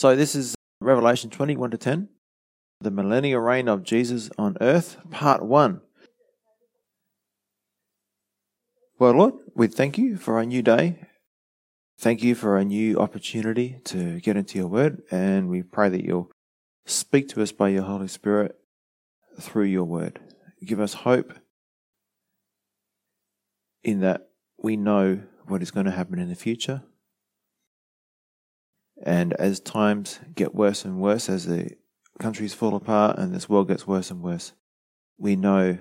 So this is Revelation 21 to 10, the millennial reign of Jesus on earth, part 1. Well, Lord, we thank you for a new day. Thank you for a new opportunity to get into your word, and we pray that you'll speak to us by your Holy Spirit through your word. Give us hope in that we know what is going to happen in the future. And as times get worse and worse, as the countries fall apart and this world gets worse and worse, we know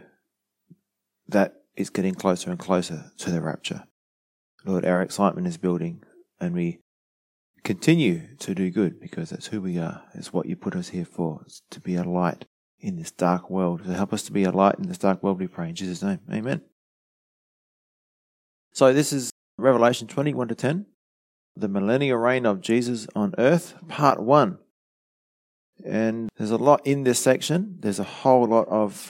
that it's getting closer and closer to the rapture. Lord, our excitement is building and we continue to do good because that's who we are. It's what you put us here for. It's to be a light in this dark world. To help us to be a light in this dark world, we pray in Jesus' name. Amen. So this is Revelation 21 to 10, the millennial reign of Jesus on earth, part 1. And there's a lot in this section. There's a whole lot of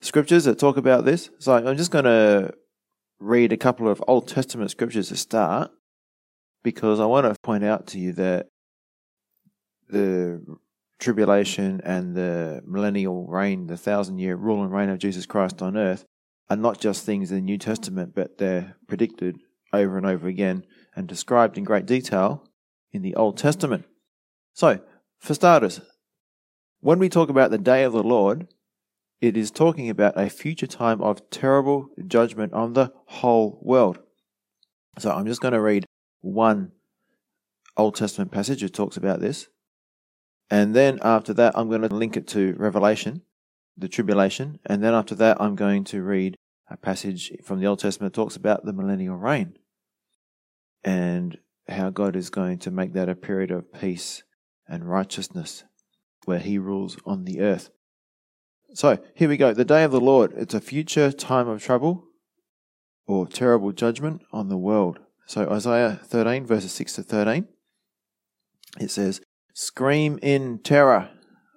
scriptures that talk about this. So I'm just going to read a couple of Old Testament scriptures to start because I want to point out to you that the tribulation and the millennial reign, the thousand year rule and reign of Jesus Christ on earth, are not just things in the New Testament, but they're predicted over and over again and described in great detail in the Old Testament. So, for starters, when we talk about the day of the Lord, it is talking about a future time of terrible judgment on the whole world. So I'm just going to read one Old Testament passage that talks about this. And then after that, I'm going to link it to Revelation, the tribulation. And then after that, I'm going to read a passage from the Old Testament that talks about the millennial reign and how God is going to make that a period of peace and righteousness where He rules on the earth. So here we go. The day of the Lord. It's a future time of trouble or terrible judgment on the world. So Isaiah 13, verses 6 to 13, it says, Scream in terror,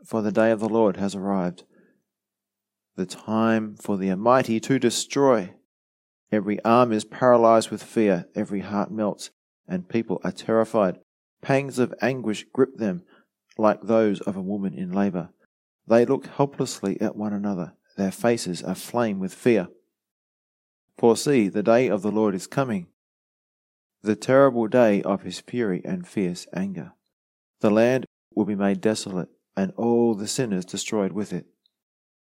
for the day of the Lord has arrived. The time for the Almighty to destroy. Every arm is paralyzed with fear, every heart melts, and people are terrified. Pangs of anguish grip them like those of a woman in labor. They look helplessly at one another, their faces aflame with fear. For see, the day of the Lord is coming the terrible day of his fury and fierce anger. The land will be made desolate, and all the sinners destroyed with it.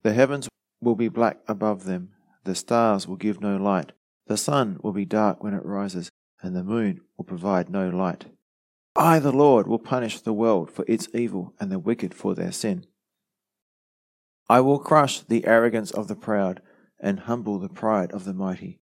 The heavens will be black above them, the stars will give no light, the sun will be dark when it rises, and the moon will provide no light. I, the Lord, will punish the world for its evil and the wicked for their sin. I will crush the arrogance of the proud and humble the pride of the mighty.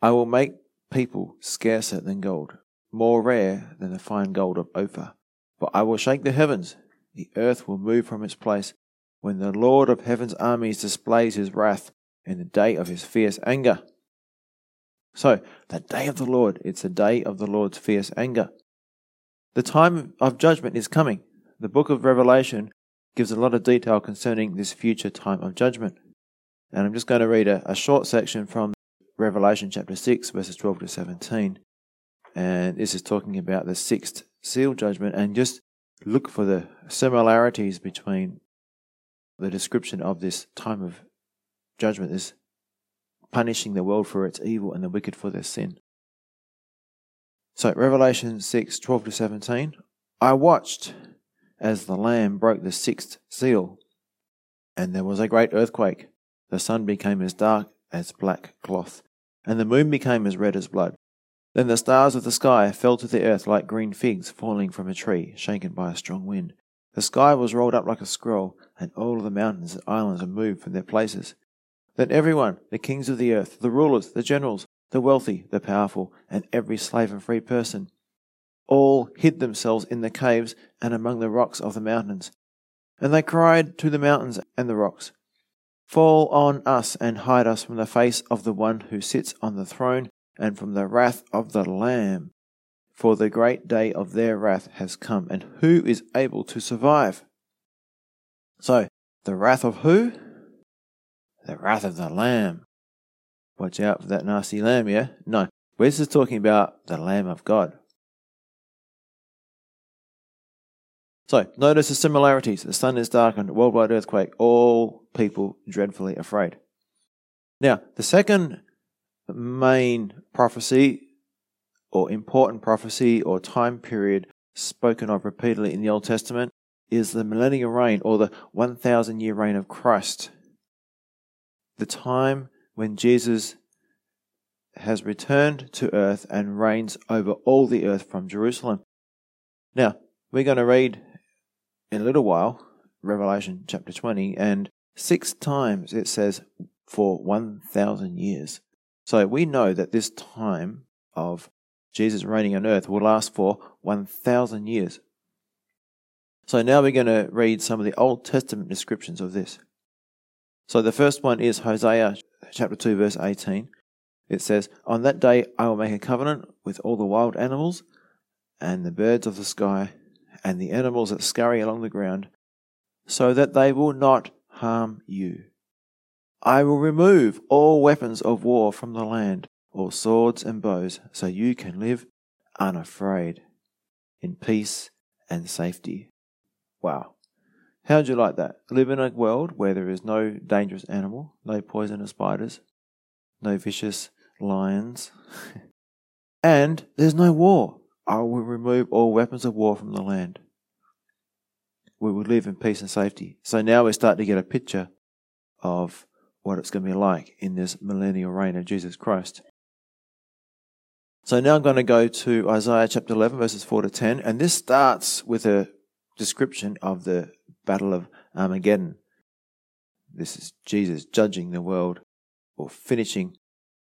I will make people scarcer than gold, more rare than the fine gold of Ophir. For I will shake the heavens, the earth will move from its place, when the Lord of heaven's armies displays his wrath in the day of his fierce anger. So, the day of the Lord, it's the day of the Lord's fierce anger. The time of judgment is coming. The book of Revelation gives a lot of detail concerning this future time of judgment. And I'm just going to read a, a short section from Revelation chapter 6, verses 12 to 17. And this is talking about the sixth seal judgment. And just look for the similarities between the description of this time of judgment, is punishing the world for its evil and the wicked for their sin. So, Revelation 6 12 to 17. I watched as the Lamb broke the sixth seal, and there was a great earthquake. The sun became as dark as black cloth, and the moon became as red as blood. Then the stars of the sky fell to the earth like green figs falling from a tree, shaken by a strong wind. The sky was rolled up like a scroll, and all the mountains and islands were moved from their places. Then everyone, the kings of the earth, the rulers, the generals, the wealthy, the powerful, and every slave and free person, all hid themselves in the caves and among the rocks of the mountains. And they cried to the mountains and the rocks, Fall on us and hide us from the face of the one who sits on the throne and from the wrath of the Lamb. For the great day of their wrath has come, and who is able to survive? So, the wrath of who? The wrath of the Lamb. Watch out for that nasty lamb, yeah? No, we're just talking about the Lamb of God. So, notice the similarities. The sun is darkened, worldwide earthquake, all people dreadfully afraid. Now, the second main prophecy or important prophecy or time period spoken of repeatedly in the Old Testament is the millennial reign or the 1,000 year reign of Christ. The time when Jesus has returned to earth and reigns over all the earth from Jerusalem. Now, we're going to read in a little while Revelation chapter 20, and six times it says for 1,000 years. So we know that this time of Jesus reigning on earth will last for 1,000 years. So now we're going to read some of the Old Testament descriptions of this. So the first one is Hosea chapter 2, verse 18. It says, On that day I will make a covenant with all the wild animals and the birds of the sky and the animals that scurry along the ground, so that they will not harm you. I will remove all weapons of war from the land, all swords and bows, so you can live unafraid, in peace and safety. Wow. How'd you like that? Live in a world where there is no dangerous animal, no poisonous spiders, no vicious lions, and there's no war. I will remove all weapons of war from the land. We will live in peace and safety. So now we start to get a picture of what it's going to be like in this millennial reign of Jesus Christ. So now I'm going to go to Isaiah chapter 11, verses 4 to 10, and this starts with a description of the Battle of Armageddon. This is Jesus judging the world or finishing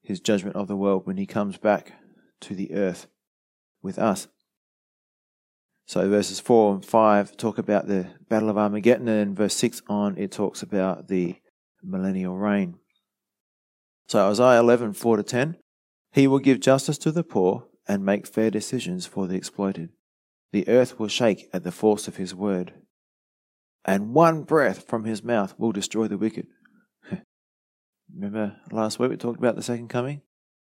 his judgment of the world when he comes back to the earth with us. So verses 4 and 5 talk about the Battle of Armageddon, and verse 6 on it talks about the millennial reign. So Isaiah 11, 4 to 10. He will give justice to the poor and make fair decisions for the exploited. The earth will shake at the force of his word, and one breath from his mouth will destroy the wicked. Remember last week we talked about the second coming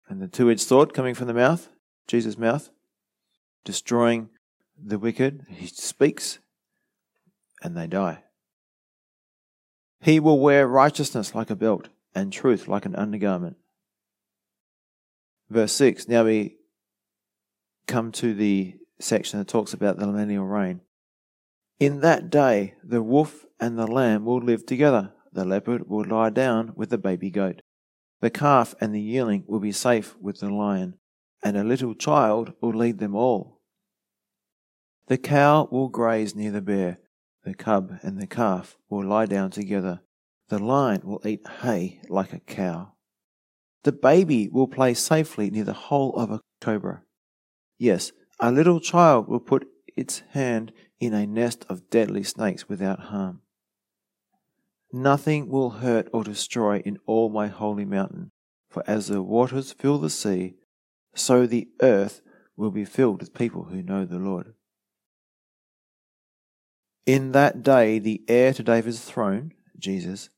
and the two edged sword coming from the mouth, Jesus' mouth, destroying the wicked. He speaks and they die. He will wear righteousness like a belt and truth like an undergarment. Verse 6. Now we come to the section that talks about the millennial reign. In that day, the wolf and the lamb will live together. The leopard will lie down with the baby goat. The calf and the yearling will be safe with the lion, and a little child will lead them all. The cow will graze near the bear, the cub and the calf will lie down together. The lion will eat hay like a cow. The baby will play safely near the hole of a cobra. Yes, a little child will put its hand in a nest of deadly snakes without harm. Nothing will hurt or destroy in all my holy mountain, for as the waters fill the sea, so the earth will be filled with people who know the Lord. In that day, the heir to David's throne, Jesus,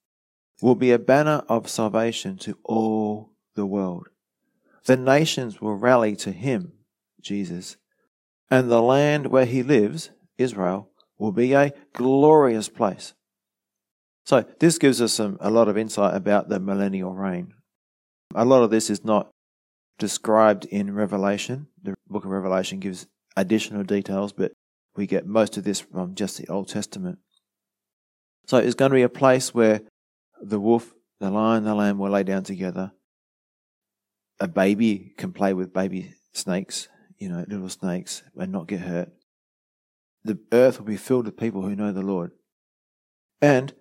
will be a banner of salvation to all the world. The nations will rally to him, Jesus, and the land where he lives, Israel, will be a glorious place. So this gives us some, a lot of insight about the millennial reign. A lot of this is not described in Revelation. The book of Revelation gives additional details, but we get most of this from just the Old Testament. So it's going to be a place where the wolf, the lion, the lamb will lay down together. A baby can play with baby snakes, you know, little snakes, and not get hurt. The earth will be filled with people who know the Lord. And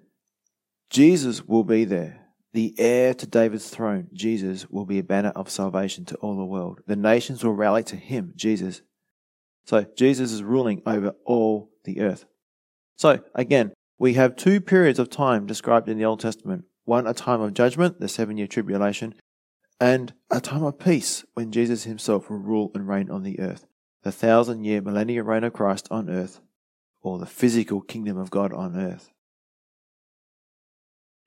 Jesus will be there. The heir to David's throne, Jesus, will be a banner of salvation to all the world. The nations will rally to him, Jesus, so Jesus is ruling over all the earth. So again, we have two periods of time described in the Old Testament. One, a time of judgment, the seven year tribulation, and a time of peace when Jesus himself will rule and reign on the earth. The thousand year millennial reign of Christ on earth, or the physical kingdom of God on earth.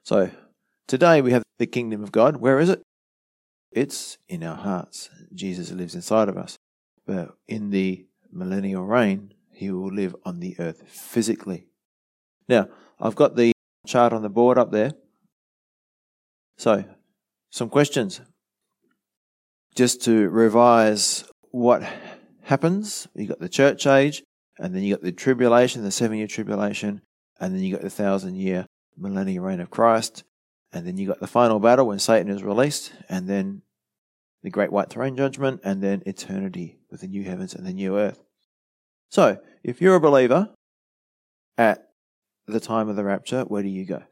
So, today we have the kingdom of God. Where is it? It's in our hearts. Jesus lives inside of us. But in the millennial reign, he will live on the earth physically. Now, I've got the chart on the board up there. So, some questions. Just to revise what happens, you got the church age, and then you got the tribulation, the seven year tribulation, and then you got the thousand year millennial reign of Christ, and then you got the final battle when Satan is released, and then the great white throne judgment, and then eternity with the new heavens and the new earth. So, if you're a believer at the time of the rapture, where do you go?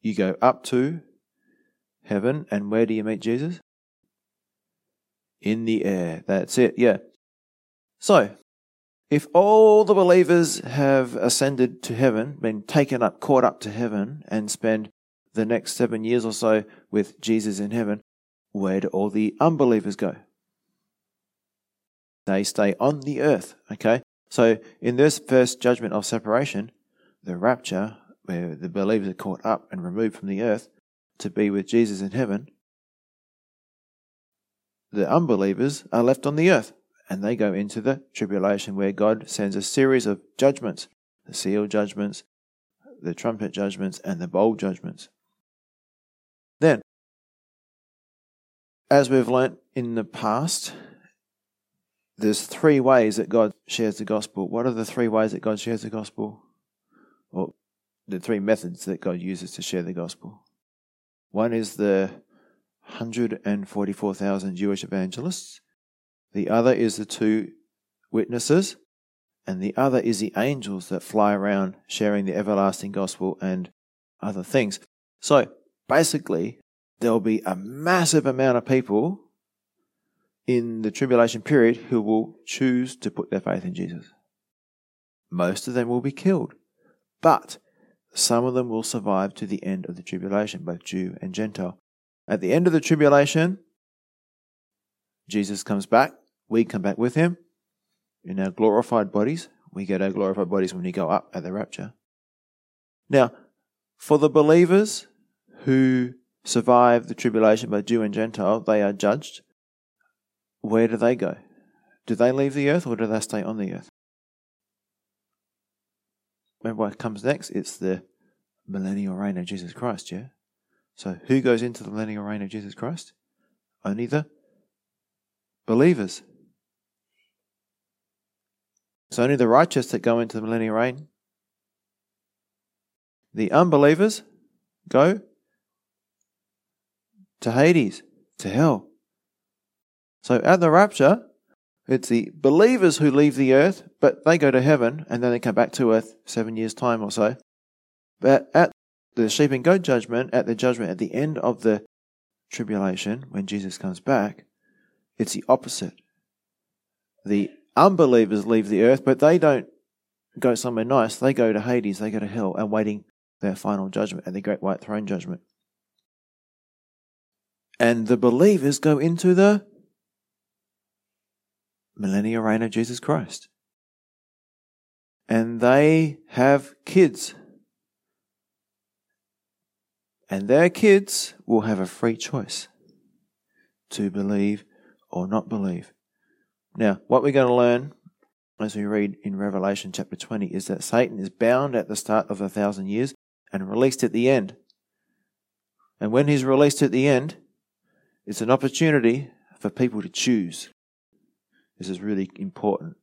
You go up to heaven, and where do you meet Jesus? In the air. That's it, yeah. So, if all the believers have ascended to heaven, been taken up, caught up to heaven, and spend the next seven years or so with Jesus in heaven, where do all the unbelievers go? They stay on the earth, okay? So in this first judgment of separation, the rapture, where the believers are caught up and removed from the earth to be with Jesus in heaven, the unbelievers are left on the earth and they go into the tribulation where God sends a series of judgments the seal judgments, the trumpet judgments, and the bowl judgments. Then, as we've learnt in the past, there's three ways that God shares the gospel. What are the three ways that God shares the gospel? Or the three methods that God uses to share the gospel. One is the 144,000 Jewish evangelists. The other is the two witnesses, and the other is the angels that fly around sharing the everlasting gospel and other things. So basically, there'll be a massive amount of people in the tribulation period who will choose to put their faith in Jesus. Most of them will be killed, but some of them will survive to the end of the tribulation, both Jew and Gentile. At the end of the tribulation, Jesus comes back we come back with him in our glorified bodies. We get our glorified bodies when we go up at the rapture. Now, for the believers who survive the tribulation, both Jew and Gentile, they are judged. Where do they go? Do they leave the earth or do they stay on the earth? Remember what comes next? It's the millennial reign of Jesus Christ, yeah? So who goes into the millennial reign of Jesus Christ? Only the believers. It's only the righteous that go into the millennial reign. The unbelievers go to Hades, to hell. So at the rapture, it's the believers who leave the earth, but they go to heaven and then they come back to earth seven years' time or so. But at the sheep and goat judgment, at the judgment at the end of the tribulation, when Jesus comes back, it's the opposite. The unbelievers leave the earth, but they don't go somewhere nice. They go to Hades, they go to hell, and waiting their final judgment and the great white throne judgment. And the believers go into the millennial reign of Jesus Christ. And they have kids. And their kids will have a free choice to believe or not believe. Now, what we're going to learn as we read in Revelation chapter 20 is that Satan is bound at the start of a thousand years and released at the end. And when he's released at the end, it's an opportunity for people to choose. This is really important.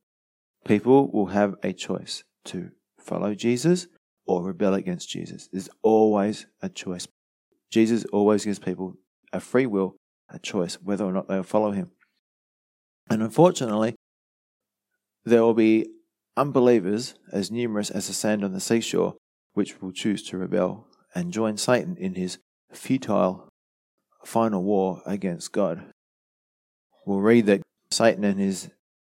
People will have a choice to follow Jesus or rebel against Jesus. There's always a choice. Jesus always gives people a free will, a choice, whether or not they'll follow him. And unfortunately, there will be unbelievers as numerous as the sand on the seashore, which will choose to rebel and join Satan in his futile final war against God. We'll read that Satan and his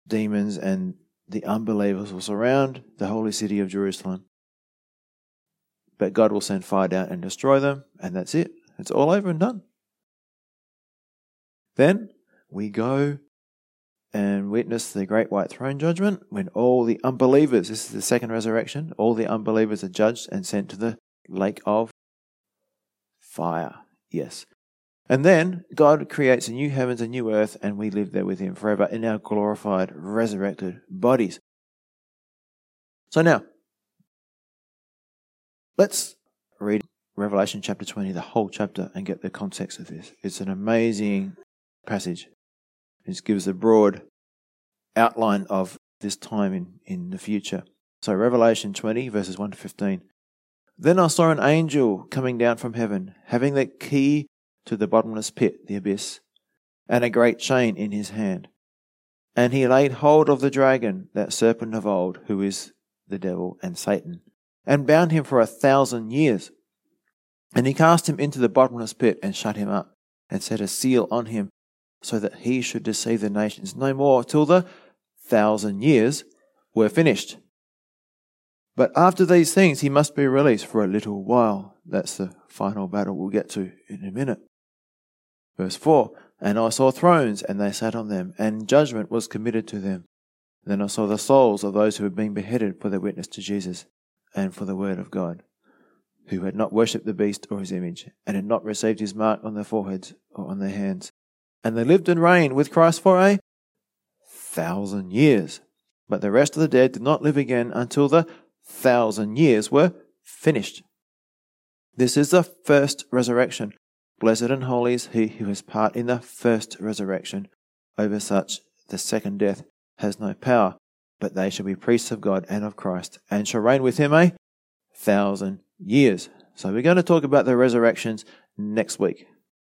demons and the unbelievers will surround the holy city of Jerusalem. But God will send fire down and destroy them, and that's it. It's all over and done. Then we go and witness the great white throne judgment when all the unbelievers, this is the second resurrection, all the unbelievers are judged and sent to the lake of fire. Yes. And then God creates a new heavens and new earth, and we live there with Him forever in our glorified, resurrected bodies. So now, let's read Revelation chapter 20, the whole chapter, and get the context of this. It's an amazing passage. It gives a broad outline of this time in, in the future. So, Revelation 20, verses 1 to 15. Then I saw an angel coming down from heaven, having the key to the bottomless pit, the abyss, and a great chain in his hand. And he laid hold of the dragon, that serpent of old, who is the devil and Satan, and bound him for a thousand years. And he cast him into the bottomless pit and shut him up, and set a seal on him, so that he should deceive the nations no more till the thousand years were finished. But after these things, he must be released for a little while. That's the final battle we'll get to in a minute. Verse 4 And I saw thrones, and they sat on them, and judgment was committed to them. Then I saw the souls of those who had been beheaded for their witness to Jesus and for the word of God, who had not worshipped the beast or his image, and had not received his mark on their foreheads or on their hands. And they lived and reigned with Christ for a thousand years. But the rest of the dead did not live again until the thousand years were finished. This is the first resurrection. Blessed and holy is he who has part in the first resurrection. Over such the second death has no power, but they shall be priests of God and of Christ, and shall reign with him a thousand years. So we're going to talk about the resurrections next week.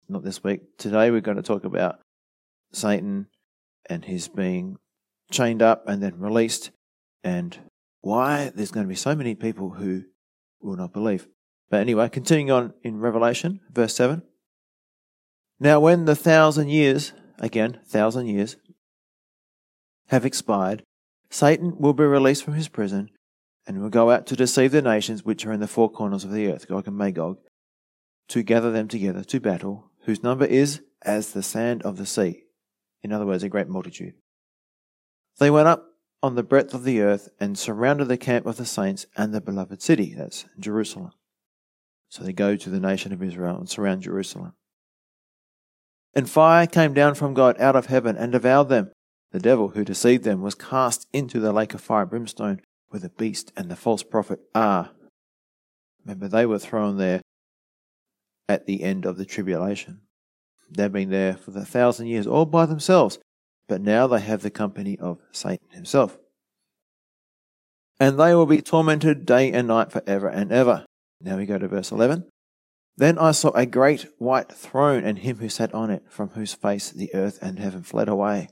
Not this week. Today we're going to talk about Satan and his being chained up and then released and why there's going to be so many people who will not believe. But anyway, continuing on in Revelation, verse 7. Now, when the thousand years, again, thousand years, have expired, Satan will be released from his prison and will go out to deceive the nations which are in the four corners of the earth, Gog and Magog, to gather them together to battle, whose number is as the sand of the sea. In other words, a great multitude. They went up on the breadth of the earth and surrounded the camp of the saints and the beloved city, that's Jerusalem. So they go to the nation of Israel and surround Jerusalem. And fire came down from God out of heaven and devoured them. The devil who deceived them was cast into the lake of fire and brimstone, where the beast and the false prophet are. Remember, they were thrown there at the end of the tribulation. They've been there for the thousand years all by themselves, but now they have the company of Satan himself. And they will be tormented day and night forever and ever. Now we go to verse 11. Then I saw a great white throne and him who sat on it, from whose face the earth and heaven fled away.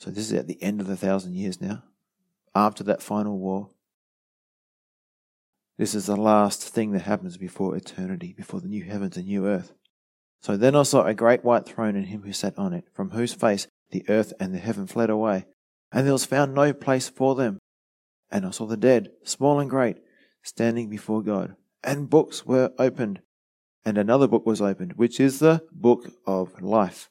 So this is at the end of the thousand years now, after that final war. This is the last thing that happens before eternity, before the new heavens and new earth. So then I saw a great white throne and him who sat on it, from whose face the earth and the heaven fled away, and there was found no place for them. And I saw the dead, small and great, standing before God, and books were opened, and another book was opened, which is the book of life.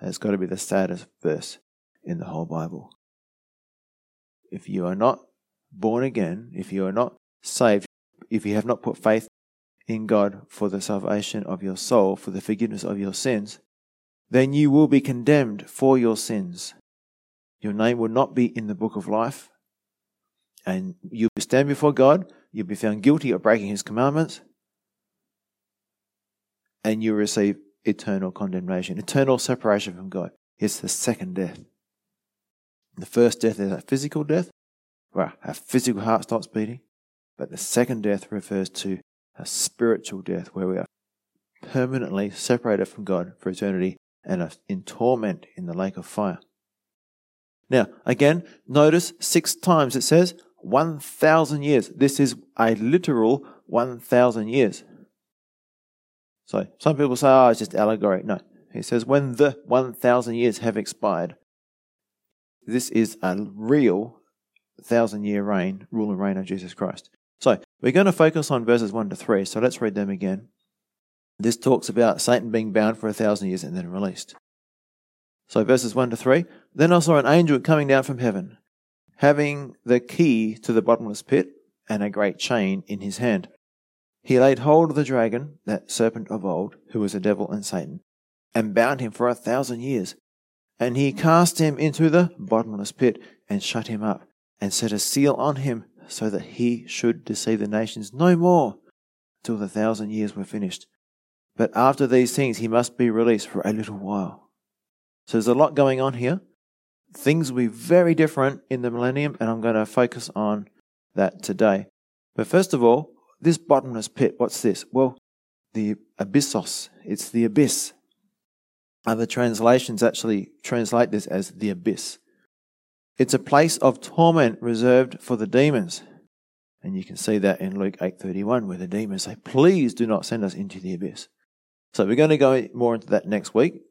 That's got to be the saddest verse in the whole Bible. If you are not born again, if you are not saved, if you have not put faith in God for the salvation of your soul, for the forgiveness of your sins, then you will be condemned for your sins. Your name will not be in the book of life, and you'll stand before God. You'll be found guilty of breaking His commandments, and you receive eternal condemnation, eternal separation from God. It's the second death. The first death is a physical death, where our physical heart stops beating, but the second death refers to a spiritual death, where we are permanently separated from God for eternity and are in torment in the lake of fire. Now, again, notice six times it says 1,000 years. This is a literal 1,000 years. So some people say, oh, it's just allegory. No. He says, when the 1,000 years have expired, this is a real thousand year reign, rule and reign of Jesus Christ. So we're going to focus on verses 1 to 3. So let's read them again. This talks about Satan being bound for a thousand years and then released. So verses 1 to 3. Then I saw an angel coming down from heaven, having the key to the bottomless pit and a great chain in his hand. He laid hold of the dragon, that serpent of old, who was the devil and Satan, and bound him for a thousand years. And he cast him into the bottomless pit and shut him up, and set a seal on him, so that he should deceive the nations no more till the thousand years were finished. But after these things he must be released for a little while. So there's a lot going on here. Things will be very different in the millennium, and I'm going to focus on that today. But first of all, this bottomless pit, what's this? Well, the abyssos. It's the abyss. Other translations actually translate this as the abyss. It's a place of torment reserved for the demons. And you can see that in Luke 8:31 where the demons say, "Please do not send us into the abyss." So we're going to go more into that next week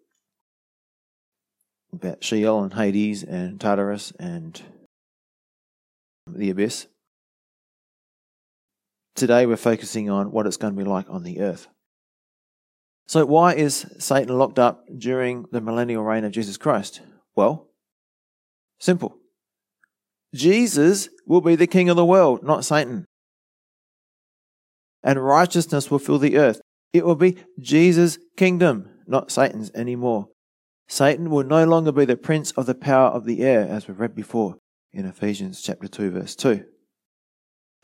about Sheol and Hades and Tartarus and the abyss. Today we're focusing on what it's going to be like on the earth. So, why is Satan locked up during the millennial reign of Jesus Christ? Well, simple. Jesus will be the king of the world, not Satan. And righteousness will fill the earth. It will be Jesus' kingdom, not Satan's anymore. Satan will no longer be the prince of the power of the air, as we've read before in Ephesians chapter 2, verse 2.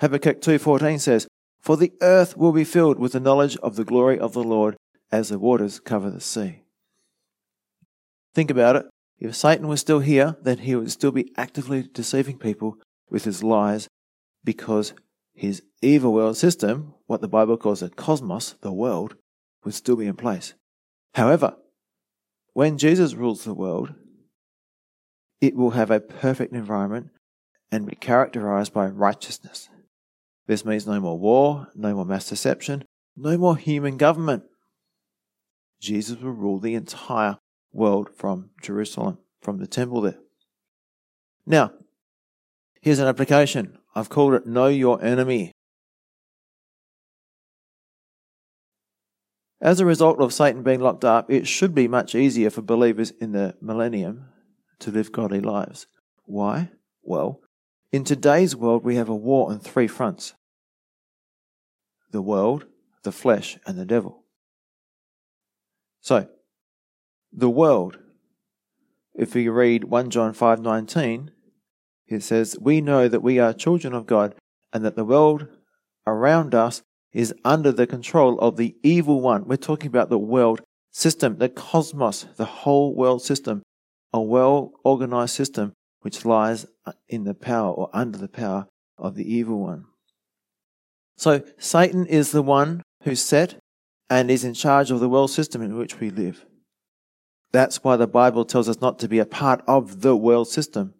Habakkuk 2:14 says, "For the earth will be filled with the knowledge of the glory of the Lord as the waters cover the sea." Think about it. If Satan was still here, then he would still be actively deceiving people with his lies because his evil world system, what the Bible calls a cosmos, the world, would still be in place. However, when Jesus rules the world, it will have a perfect environment and be characterized by righteousness. This means no more war, no more mass deception, no more human government. Jesus will rule the entire world from Jerusalem, from the temple there. Now, here's an application. I've called it Know Your Enemy. As a result of Satan being locked up, it should be much easier for believers in the millennium to live godly lives. Why? Well, in today's world, we have a war on three fronts the world, the flesh, and the devil. So, the world, if we read 1 John 5:19, it says, "We know that we are children of God and that the world around us is under the control of the evil one." We're talking about the world system, the cosmos, the whole world system, a well organized system which lies in the power or under the power of the evil one. So Satan is the one who set and is in charge of the world system in which we live. That's why the Bible tells us not to be a part of the world system.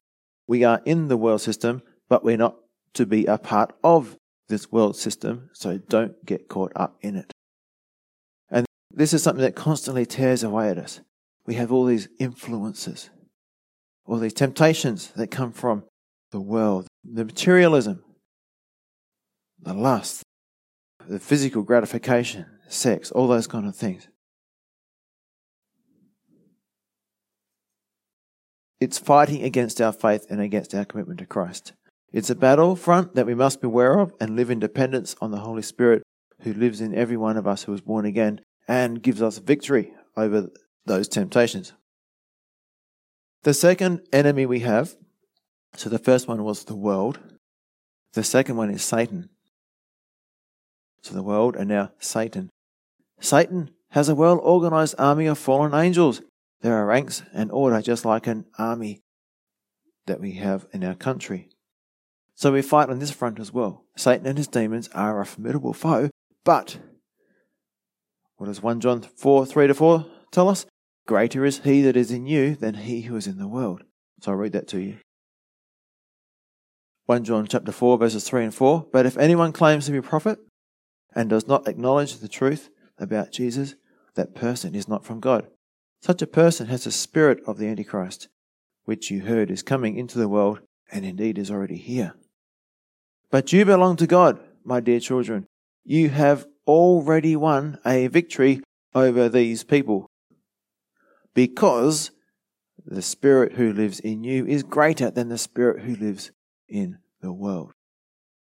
We are in the world system, but we're not to be a part of this world system, so don't get caught up in it. And this is something that constantly tears away at us. We have all these influences, all these temptations that come from the world, the materialism, the lust, the physical gratification, sex, all those kind of things. It's fighting against our faith and against our commitment to Christ. It's a battle front that we must beware of and live in dependence on the Holy Spirit who lives in every one of us who is born again and gives us victory over those temptations. The second enemy we have, so the first one was the world, the second one is Satan. So the world and now Satan. Satan has a well organized army of fallen angels. There are ranks and order just like an army that we have in our country. So we fight on this front as well. Satan and his demons are a formidable foe, but what does 1 John 4 3 to 4 tell us? Greater is he that is in you than he who is in the world. So I'll read that to you. 1 John chapter 4 verses 3 and 4. But if anyone claims to be a prophet and does not acknowledge the truth, about Jesus, that person is not from God. Such a person has the spirit of the Antichrist, which you heard is coming into the world and indeed is already here. But you belong to God, my dear children. You have already won a victory over these people because the spirit who lives in you is greater than the spirit who lives in the world.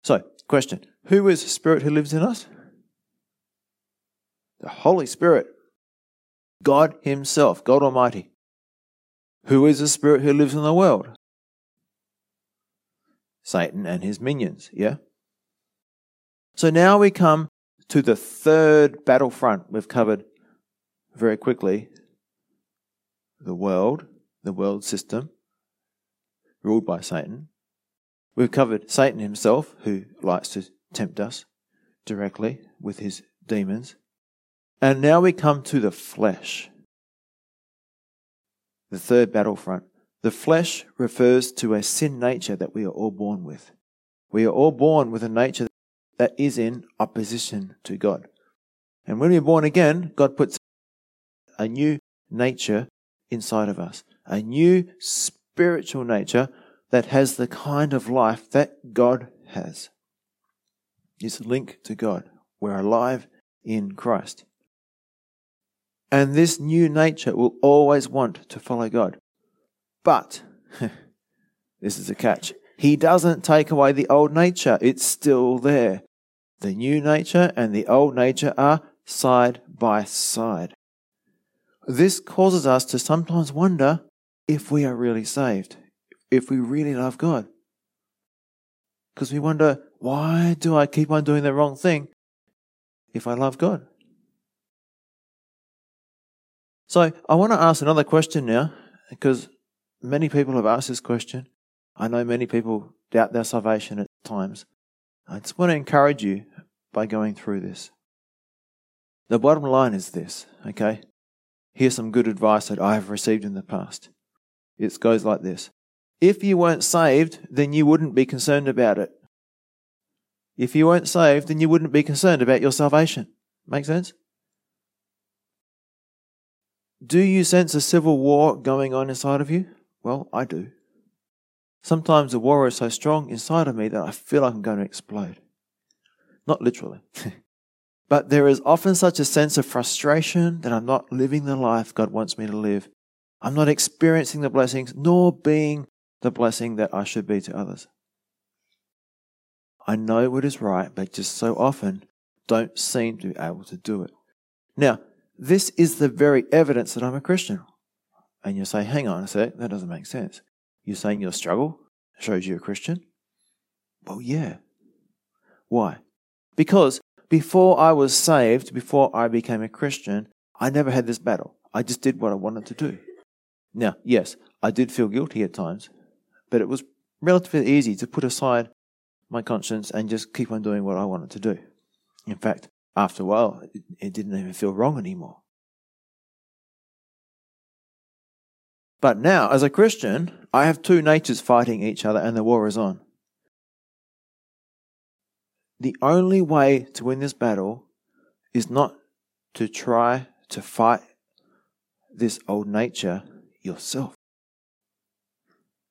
So, question Who is the spirit who lives in us? The Holy Spirit. God Himself, God Almighty. Who is the spirit who lives in the world? Satan and his minions, yeah? So now we come to the third battlefront we've covered very quickly the world, the world system, ruled by Satan. We've covered Satan himself, who likes to tempt us directly with his demons. And now we come to the flesh. The third battlefront. The flesh refers to a sin nature that we are all born with. We are all born with a nature that is in opposition to God. And when we're born again, God puts a new nature inside of us, a new spiritual nature that has the kind of life that God has. It's linked to God. We're alive in Christ. And this new nature will always want to follow God. But, this is a catch, He doesn't take away the old nature. It's still there. The new nature and the old nature are side by side. This causes us to sometimes wonder if we are really saved, if we really love God. Because we wonder, why do I keep on doing the wrong thing if I love God? So I want to ask another question now, because many people have asked this question. I know many people doubt their salvation at times. I just want to encourage you by going through this. The bottom line is this, okay? Here's some good advice that I have received in the past. It goes like this If you weren't saved, then you wouldn't be concerned about it. If you weren't saved, then you wouldn't be concerned about your salvation. Make sense? Do you sense a civil war going on inside of you? Well, I do. Sometimes the war is so strong inside of me that I feel like I'm going to explode. Not literally. but there is often such a sense of frustration that I'm not living the life God wants me to live. I'm not experiencing the blessings nor being the blessing that I should be to others. I know what is right, but just so often don't seem to be able to do it. Now, this is the very evidence that I'm a Christian. And you say, hang on a sec, that doesn't make sense. You're saying your struggle shows you're a Christian? Well, yeah. Why? Because before I was saved, before I became a Christian, I never had this battle. I just did what I wanted to do. Now, yes, I did feel guilty at times, but it was relatively easy to put aside my conscience and just keep on doing what I wanted to do. In fact, after a while, it didn't even feel wrong anymore. But now, as a Christian, I have two natures fighting each other and the war is on. The only way to win this battle is not to try to fight this old nature yourself.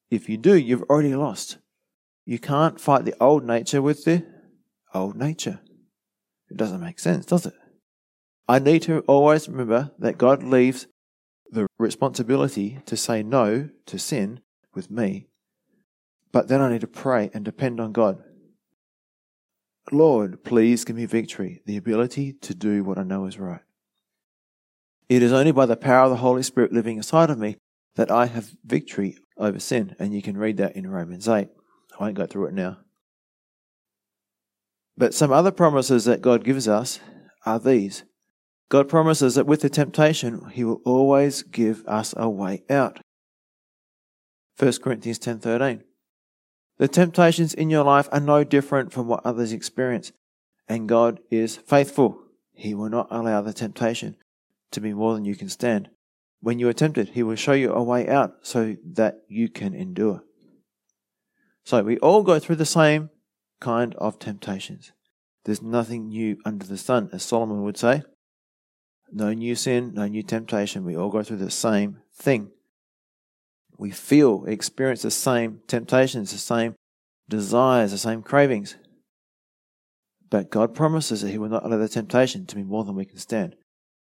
If you do, you've already lost. You can't fight the old nature with the old nature. It doesn't make sense, does it? I need to always remember that God leaves the responsibility to say no to sin with me, but then I need to pray and depend on God. Lord, please give me victory, the ability to do what I know is right. It is only by the power of the Holy Spirit living inside of me that I have victory over sin, and you can read that in Romans 8. I won't go through it now. But some other promises that God gives us are these. God promises that with the temptation, He will always give us a way out. 1 Corinthians 10:13. The temptations in your life are no different from what others experience, and God is faithful. He will not allow the temptation to be more than you can stand. When you are tempted, He will show you a way out so that you can endure. So we all go through the same kind of temptations. There's nothing new under the sun, as Solomon would say. No new sin, no new temptation. We all go through the same thing. We feel, experience the same temptations, the same desires, the same cravings. But God promises that He will not allow the temptation to be more than we can stand.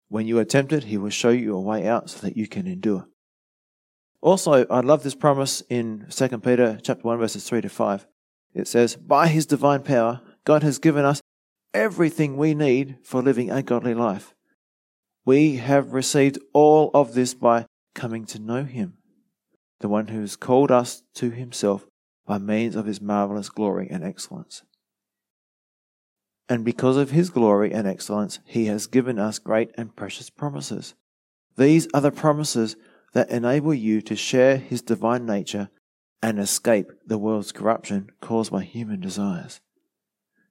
When you are tempted, He will show you a way out so that you can endure. Also, I love this promise in 2 Peter chapter 1 verses 3 to 5. It says, "By his divine power, God has given us everything we need for living a godly life. We have received all of this by coming to know him, the one who has called us to himself by means of his marvelous glory and excellence. And because of his glory and excellence, he has given us great and precious promises. These are the promises that enable you to share his divine nature and escape the world's corruption caused by human desires.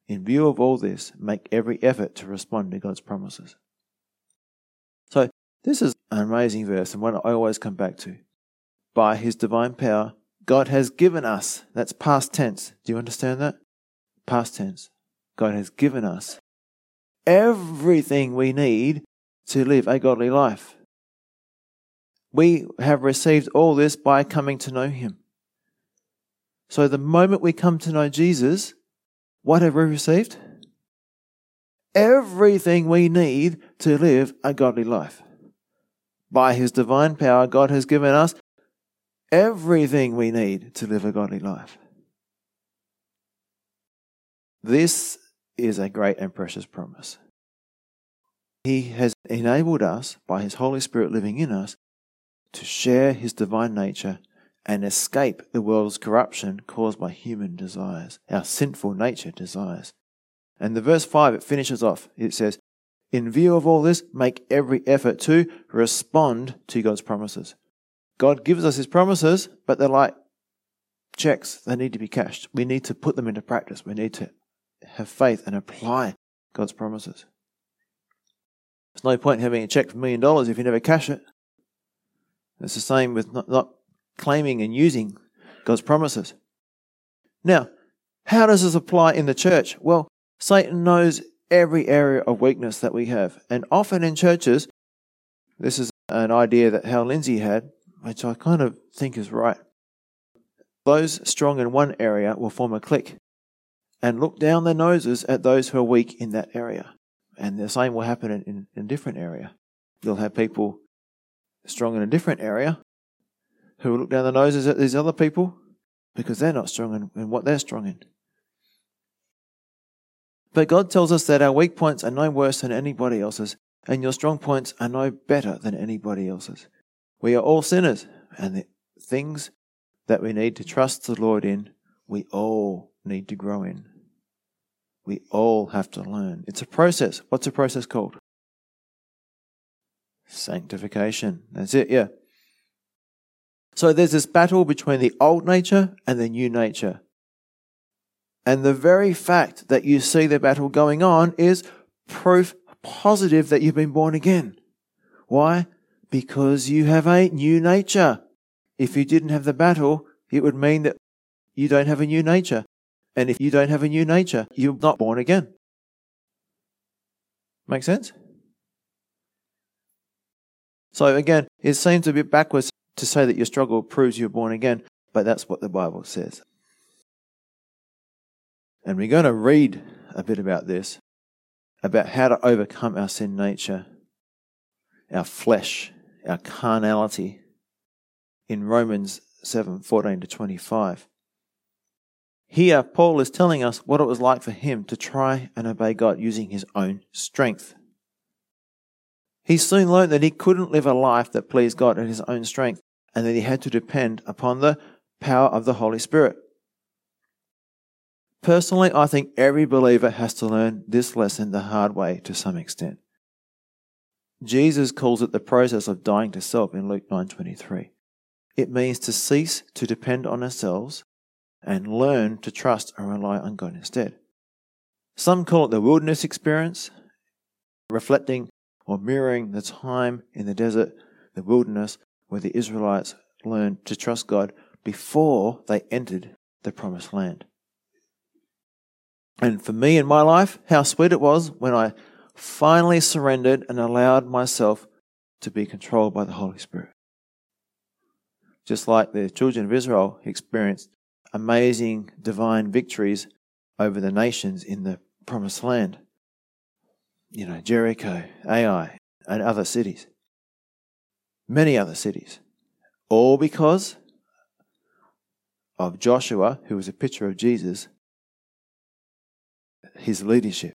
In view of all this, make every effort to respond to God's promises. So, this is an amazing verse and one I always come back to. By his divine power, God has given us, that's past tense. Do you understand that? Past tense. God has given us everything we need to live a godly life. We have received all this by coming to know Him. So the moment we come to know Jesus, what have we received? Everything we need to live a godly life. By His divine power, God has given us everything we need to live a godly life. This is a great and precious promise. He has enabled us, by His Holy Spirit living in us, to share his divine nature and escape the world's corruption caused by human desires, our sinful nature desires. And the verse 5, it finishes off. It says, In view of all this, make every effort to respond to God's promises. God gives us his promises, but they're like checks. They need to be cashed. We need to put them into practice. We need to have faith and apply God's promises. There's no point in having a check for a million dollars if you never cash it. It's the same with not, not claiming and using God's promises. Now, how does this apply in the church? Well, Satan knows every area of weakness that we have. And often in churches, this is an idea that Hal Lindsey had, which I kind of think is right. Those strong in one area will form a clique and look down their noses at those who are weak in that area. And the same will happen in, in, in a different area. You'll have people strong in a different area who will look down their noses at these other people because they're not strong in, in what they're strong in. But God tells us that our weak points are no worse than anybody else's, and your strong points are no better than anybody else's. We are all sinners, and the things that we need to trust the Lord in, we all need to grow in. We all have to learn. It's a process. What's a process called? Sanctification. That's it, yeah. So there's this battle between the old nature and the new nature. And the very fact that you see the battle going on is proof positive that you've been born again. Why? Because you have a new nature. If you didn't have the battle, it would mean that you don't have a new nature. And if you don't have a new nature, you're not born again. Make sense? So again, it seems a bit backwards to say that your struggle proves you're born again, but that's what the Bible says. And we're going to read a bit about this, about how to overcome our sin nature, our flesh, our carnality, in Romans 7 14 to 25. Here, Paul is telling us what it was like for him to try and obey God using his own strength. He soon learned that he couldn't live a life that pleased God in his own strength and that he had to depend upon the power of the Holy Spirit. Personally, I think every believer has to learn this lesson the hard way to some extent. Jesus calls it the process of dying to self in Luke 9:23. It means to cease to depend on ourselves and learn to trust and rely on God instead. Some call it the wilderness experience, reflecting or mirroring the time in the desert, the wilderness, where the Israelites learned to trust God before they entered the promised land. And for me in my life, how sweet it was when I finally surrendered and allowed myself to be controlled by the Holy Spirit. Just like the children of Israel experienced amazing divine victories over the nations in the promised land. You know, Jericho, Ai, and other cities. Many other cities. All because of Joshua, who was a picture of Jesus, his leadership.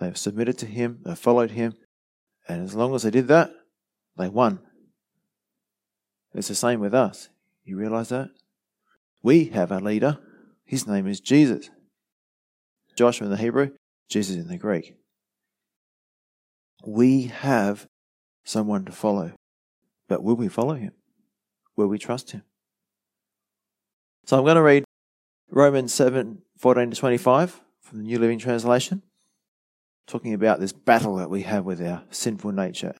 They've submitted to him, they've followed him, and as long as they did that, they won. It's the same with us. You realize that? We have a leader. His name is Jesus. Joshua in the Hebrew, Jesus in the Greek. We have someone to follow. But will we follow him? Will we trust him? So I'm going to read Romans 7 14 to 25 from the New Living Translation, talking about this battle that we have with our sinful nature.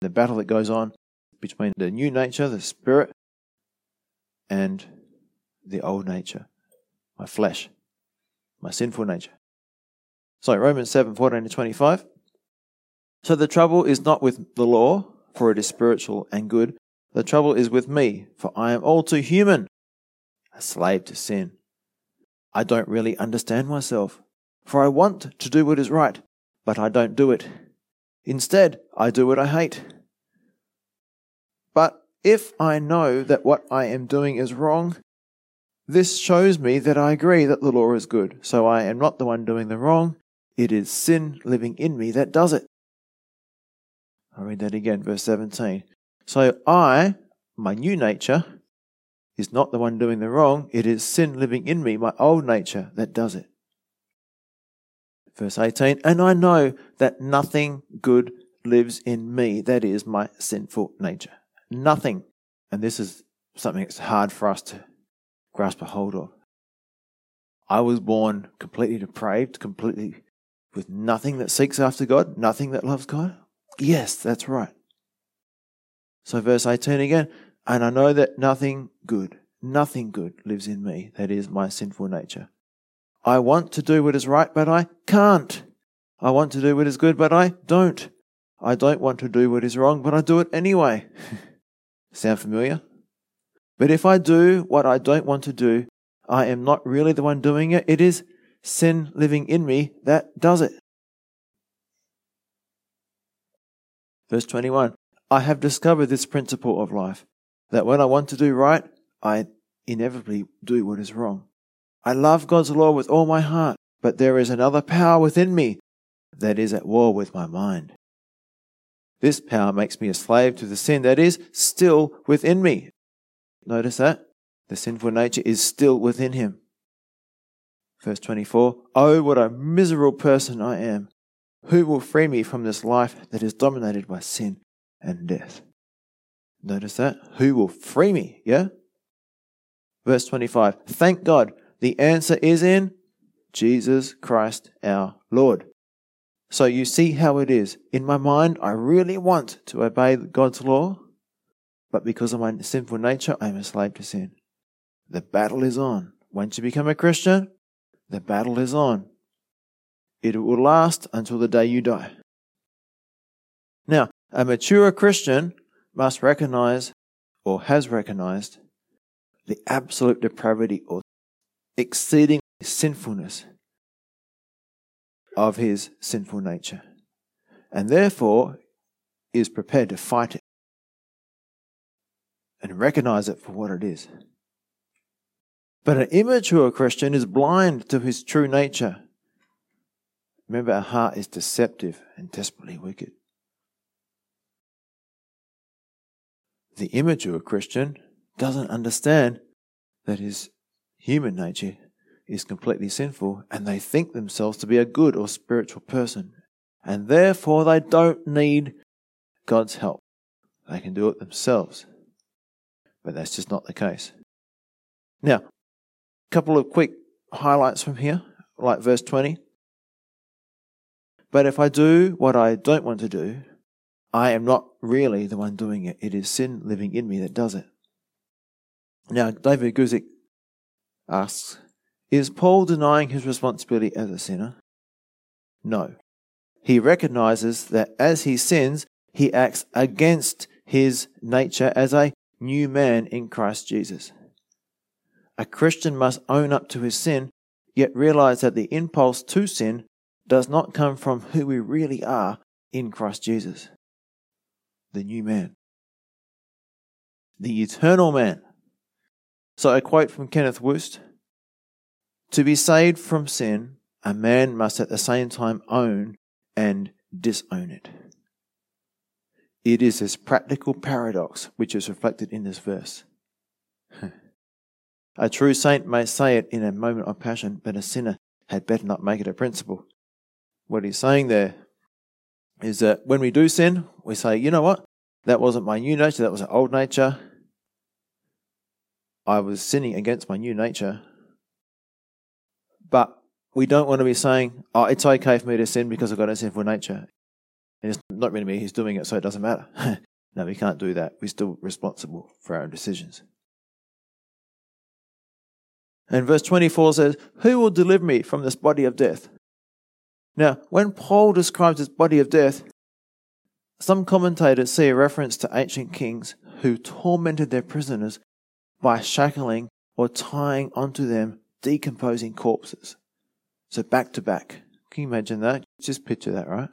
The battle that goes on between the new nature, the spirit, and the old nature, my flesh, my sinful nature. So, Romans 7 14 to 25. So the trouble is not with the law, for it is spiritual and good. The trouble is with me, for I am all too human, a slave to sin. I don't really understand myself, for I want to do what is right, but I don't do it. Instead, I do what I hate. But if I know that what I am doing is wrong, this shows me that I agree that the law is good, so I am not the one doing the wrong. It is sin living in me that does it. I'll read that again, verse 17. So I, my new nature, is not the one doing the wrong. It is sin living in me, my old nature, that does it. Verse 18. And I know that nothing good lives in me, that is my sinful nature. Nothing. And this is something that's hard for us to grasp a hold of. I was born completely depraved, completely with nothing that seeks after God, nothing that loves God. Yes, that's right. So, verse 18 again, and I know that nothing good, nothing good lives in me, that is my sinful nature. I want to do what is right, but I can't. I want to do what is good, but I don't. I don't want to do what is wrong, but I do it anyway. Sound familiar? But if I do what I don't want to do, I am not really the one doing it. It is sin living in me that does it. Verse 21 I have discovered this principle of life that when I want to do right, I inevitably do what is wrong. I love God's law with all my heart, but there is another power within me that is at war with my mind. This power makes me a slave to the sin that is still within me. Notice that? The sinful nature is still within him. Verse 24 Oh, what a miserable person I am! Who will free me from this life that is dominated by sin and death? Notice that? Who will free me? Yeah? Verse 25 Thank God, the answer is in Jesus Christ our Lord. So you see how it is. In my mind, I really want to obey God's law, but because of my sinful nature, I am a slave to sin. The battle is on. Once you become a Christian, the battle is on. It will last until the day you die. Now, a mature Christian must recognize or has recognized the absolute depravity or exceeding sinfulness of his sinful nature, and therefore is prepared to fight it and recognize it for what it is. But an immature Christian is blind to his true nature. Remember, our heart is deceptive and desperately wicked. The immature Christian doesn't understand that his human nature is completely sinful and they think themselves to be a good or spiritual person. And therefore, they don't need God's help. They can do it themselves. But that's just not the case. Now, a couple of quick highlights from here, like verse 20. But if I do what I don't want to do, I am not really the one doing it. It is sin living in me that does it. Now, David Guzik asks, is Paul denying his responsibility as a sinner? No. he recognizes that as he sins, he acts against his nature as a new man in Christ Jesus. A Christian must own up to his sin, yet realize that the impulse to sin does not come from who we really are in Christ Jesus, the new man, the eternal man. So, I quote from Kenneth Wuest To be saved from sin, a man must at the same time own and disown it. It is this practical paradox which is reflected in this verse. a true saint may say it in a moment of passion, but a sinner had better not make it a principle. What he's saying there is that when we do sin, we say, you know what? That wasn't my new nature, that was an old nature. I was sinning against my new nature. But we don't want to be saying, oh, it's okay for me to sin because I've got a sinful nature. And it's not really me who's doing it, so it doesn't matter. no, we can't do that. We're still responsible for our own decisions. And verse 24 says, Who will deliver me from this body of death? Now, when Paul describes this body of death, some commentators see a reference to ancient kings who tormented their prisoners by shackling or tying onto them decomposing corpses. So back to back. Can you imagine that? Just picture that, right?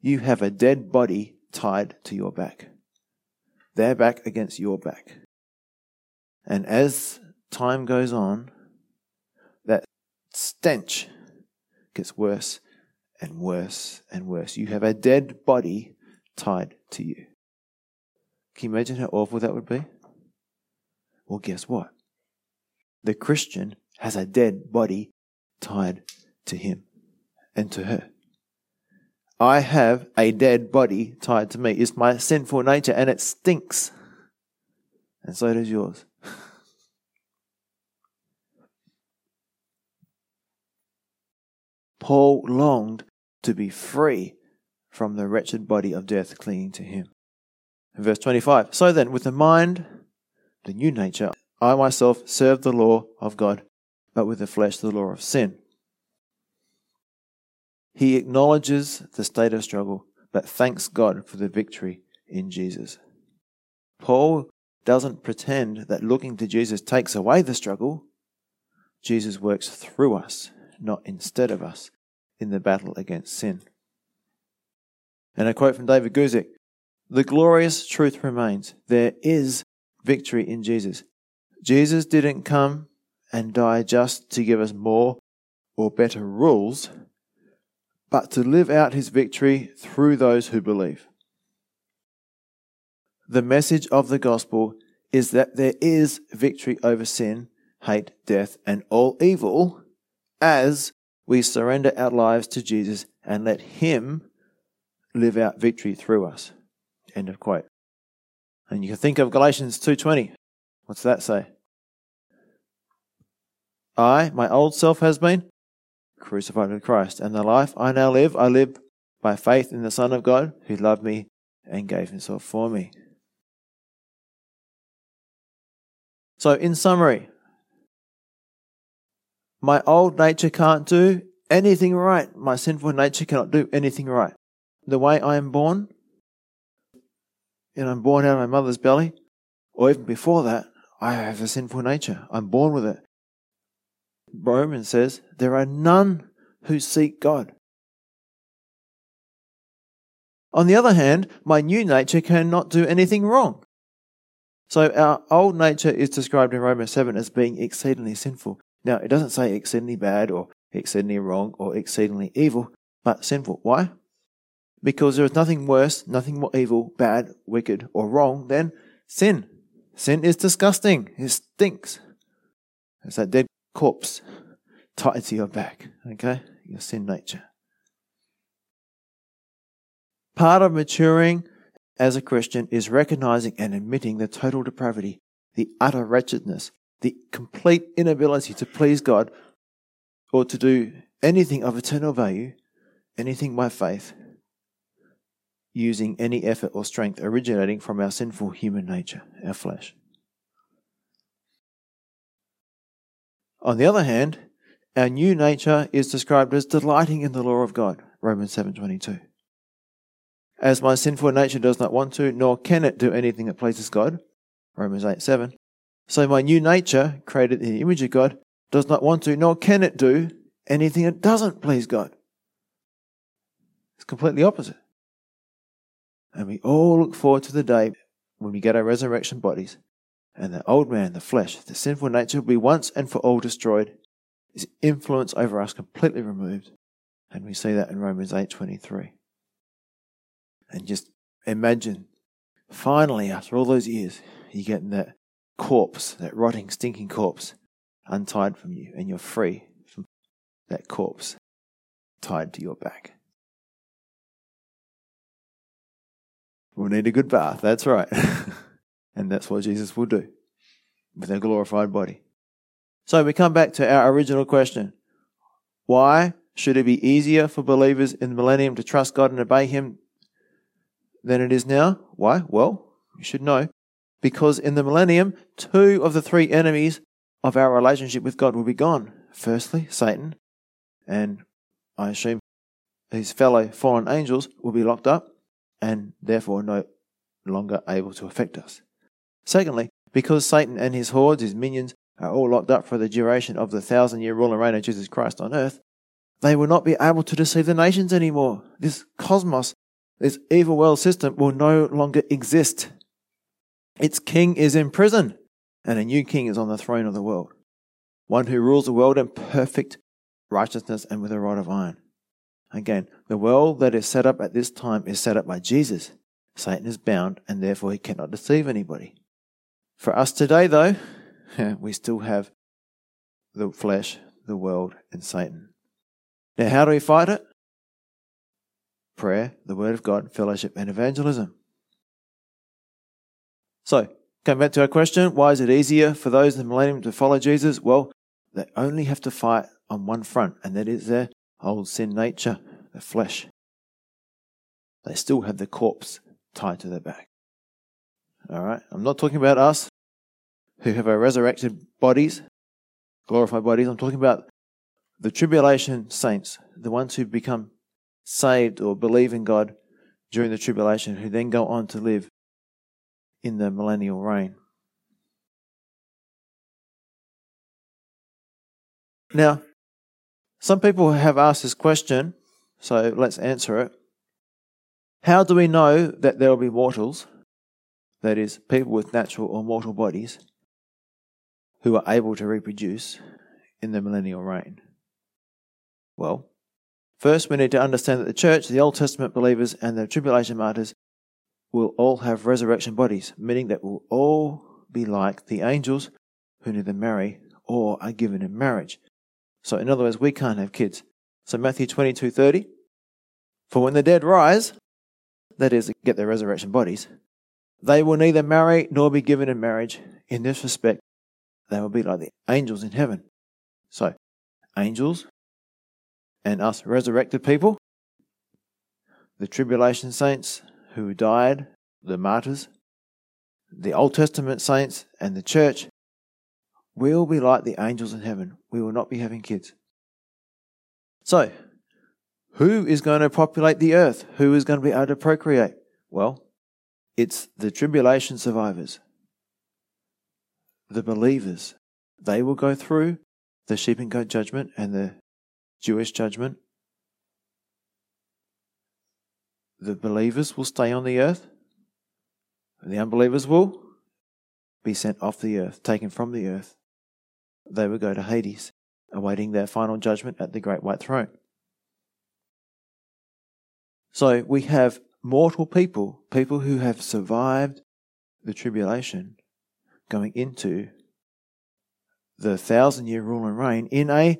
You have a dead body tied to your back. Their back against your back. And as time goes on, that stench gets worse and worse and worse. You have a dead body tied to you. Can you imagine how awful that would be? Well, guess what? The Christian has a dead body tied to him and to her. I have a dead body tied to me. It's my sinful nature and it stinks. And so does yours. Paul longed to be free from the wretched body of death clinging to him. verse 25 So then, with the mind, the new nature, I myself serve the law of God, but with the flesh, the law of sin. He acknowledges the state of struggle, but thanks God for the victory in Jesus. Paul doesn't pretend that looking to Jesus takes away the struggle. Jesus works through us, not instead of us, in the battle against sin. And a quote from David Guzik The glorious truth remains there is victory in Jesus. Jesus didn't come and die just to give us more or better rules but to live out his victory through those who believe. The message of the gospel is that there is victory over sin, hate, death, and all evil as we surrender our lives to Jesus and let him live out victory through us. End of quote. And you can think of Galatians 2:20. What's that say? I, my old self has been crucified with Christ. And the life I now live, I live by faith in the Son of God who loved me and gave himself for me. So, in summary, my old nature can't do anything right. My sinful nature cannot do anything right. The way I am born, and I'm born out of my mother's belly, or even before that, I have a sinful nature. I'm born with it. Romans says, there are none who seek God. On the other hand, my new nature cannot do anything wrong. So our old nature is described in Romans 7 as being exceedingly sinful. Now, it doesn't say exceedingly bad or exceedingly wrong or exceedingly evil, but sinful. Why? Because there is nothing worse, nothing more evil, bad, wicked, or wrong than sin. Sin is disgusting. It stinks. It's that dead corpse tied to your back, okay? Your sin nature. Part of maturing as a Christian is recognizing and admitting the total depravity, the utter wretchedness, the complete inability to please God or to do anything of eternal value, anything by faith, using any effort or strength originating from our sinful human nature, our flesh. On the other hand, our new nature is described as delighting in the law of God. Romans 7:22. As my sinful nature does not want to, nor can it do anything that pleases God, Romans 8 7. So my new nature, created in the image of God, does not want to, nor can it do anything that doesn't please God. It's completely opposite. And we all look forward to the day when we get our resurrection bodies and the old man, the flesh, the sinful nature will be once and for all destroyed, its influence over us completely removed. And we see that in Romans 8:23. And just imagine finally after all those years you getting that corpse, that rotting, stinking corpse untied from you and you're free from that corpse tied to your back. We'll need a good bath, that's right. and that's what Jesus will do with a glorified body. So we come back to our original question. Why should it be easier for believers in the millennium to trust God and obey Him than it is now? Why? Well, you should know. Because in the millennium, two of the three enemies of our relationship with God will be gone. Firstly, Satan, and I assume his fellow fallen angels will be locked up and therefore no longer able to affect us. Secondly, because Satan and his hordes, his minions, are all locked up for the duration of the thousand year rule and reign of Jesus Christ on earth, they will not be able to deceive the nations anymore. This cosmos, this evil world system will no longer exist. Its king is in prison, and a new king is on the throne of the world. One who rules the world in perfect righteousness and with a rod of iron. Again, the world that is set up at this time is set up by Jesus. Satan is bound, and therefore he cannot deceive anybody. For us today, though, we still have the flesh, the world, and Satan. Now, how do we fight it? Prayer, the Word of God, fellowship, and evangelism. So, coming back to our question, why is it easier for those in the millennium to follow Jesus? Well, they only have to fight on one front, and that is their old sin nature, the flesh. They still have the corpse tied to their back. All right? I'm not talking about us who have our resurrected bodies, glorified bodies. I'm talking about the tribulation saints, the ones who become saved or believe in God during the tribulation, who then go on to live in the millennial reign. Now, some people have asked this question, so let's answer it. How do we know that there will be mortals, that is, people with natural or mortal bodies, who are able to reproduce in the millennial reign? Well, first we need to understand that the church, the Old Testament believers, and the tribulation martyrs will all have resurrection bodies, meaning that we'll all be like the angels who neither marry or are given in marriage. So, in other words, we can't have kids. So, Matthew 22 30, for when the dead rise, that is, get their resurrection bodies, they will neither marry nor be given in marriage. In this respect, they will be like the angels in heaven. So, angels and us resurrected people, the tribulation saints who died, the martyrs, the Old Testament saints, and the church will be like the angels in heaven. We will not be having kids. So, who is going to populate the earth? Who is going to be able to procreate? Well, it's the tribulation survivors, the believers. They will go through the sheep and goat judgment and the Jewish judgment. The believers will stay on the earth. And the unbelievers will be sent off the earth, taken from the earth. They will go to Hades, awaiting their final judgment at the great white throne. So we have mortal people, people who have survived the tribulation, going into the thousand year rule and reign in a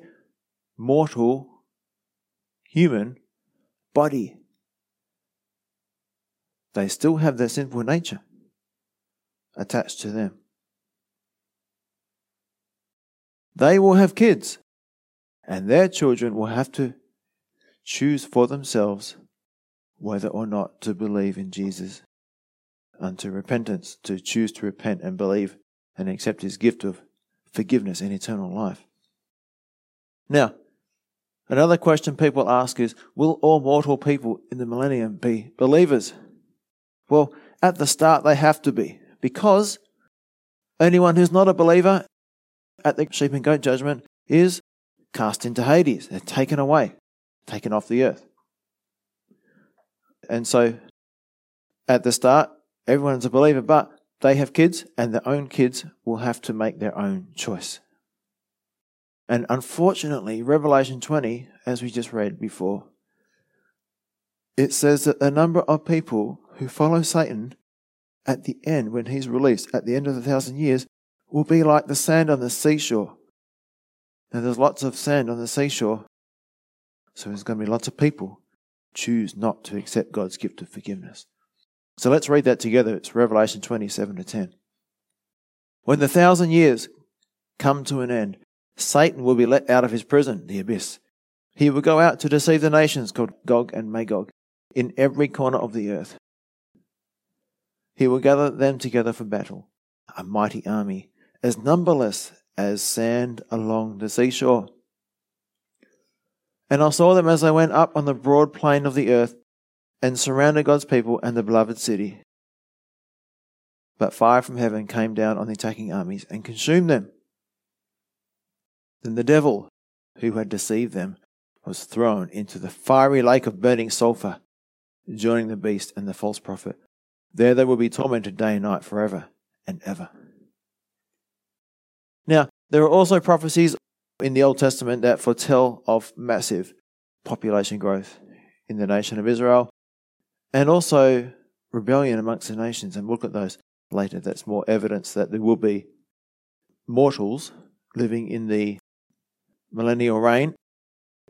mortal human body. They still have their sinful nature attached to them. They will have kids, and their children will have to choose for themselves whether or not to believe in Jesus unto repentance, to choose to repent and believe and accept his gift of forgiveness and eternal life. Now, Another question people ask is Will all mortal people in the millennium be believers? Well, at the start, they have to be, because anyone who's not a believer at the sheep and goat judgment is cast into Hades. They're taken away, taken off the earth. And so at the start, everyone's a believer, but they have kids, and their own kids will have to make their own choice. And unfortunately, Revelation 20, as we just read before, it says that a number of people who follow Satan at the end, when he's released, at the end of the thousand years, will be like the sand on the seashore. Now, there's lots of sand on the seashore, so there's going to be lots of people choose not to accept God's gift of forgiveness. So let's read that together. It's Revelation 27 to 10. When the thousand years come to an end, Satan will be let out of his prison, the abyss. He will go out to deceive the nations called Gog and Magog in every corner of the earth. He will gather them together for battle, a mighty army, as numberless as sand along the seashore. And I saw them as they went up on the broad plain of the earth and surrounded God's people and the beloved city. But fire from heaven came down on the attacking armies and consumed them. Then the devil, who had deceived them, was thrown into the fiery lake of burning sulfur, joining the beast and the false prophet. There they will be tormented day and night forever and ever. Now, there are also prophecies in the Old Testament that foretell of massive population growth in the nation of Israel and also rebellion amongst the nations. And we'll look at those later. That's more evidence that there will be mortals living in the millennial reign,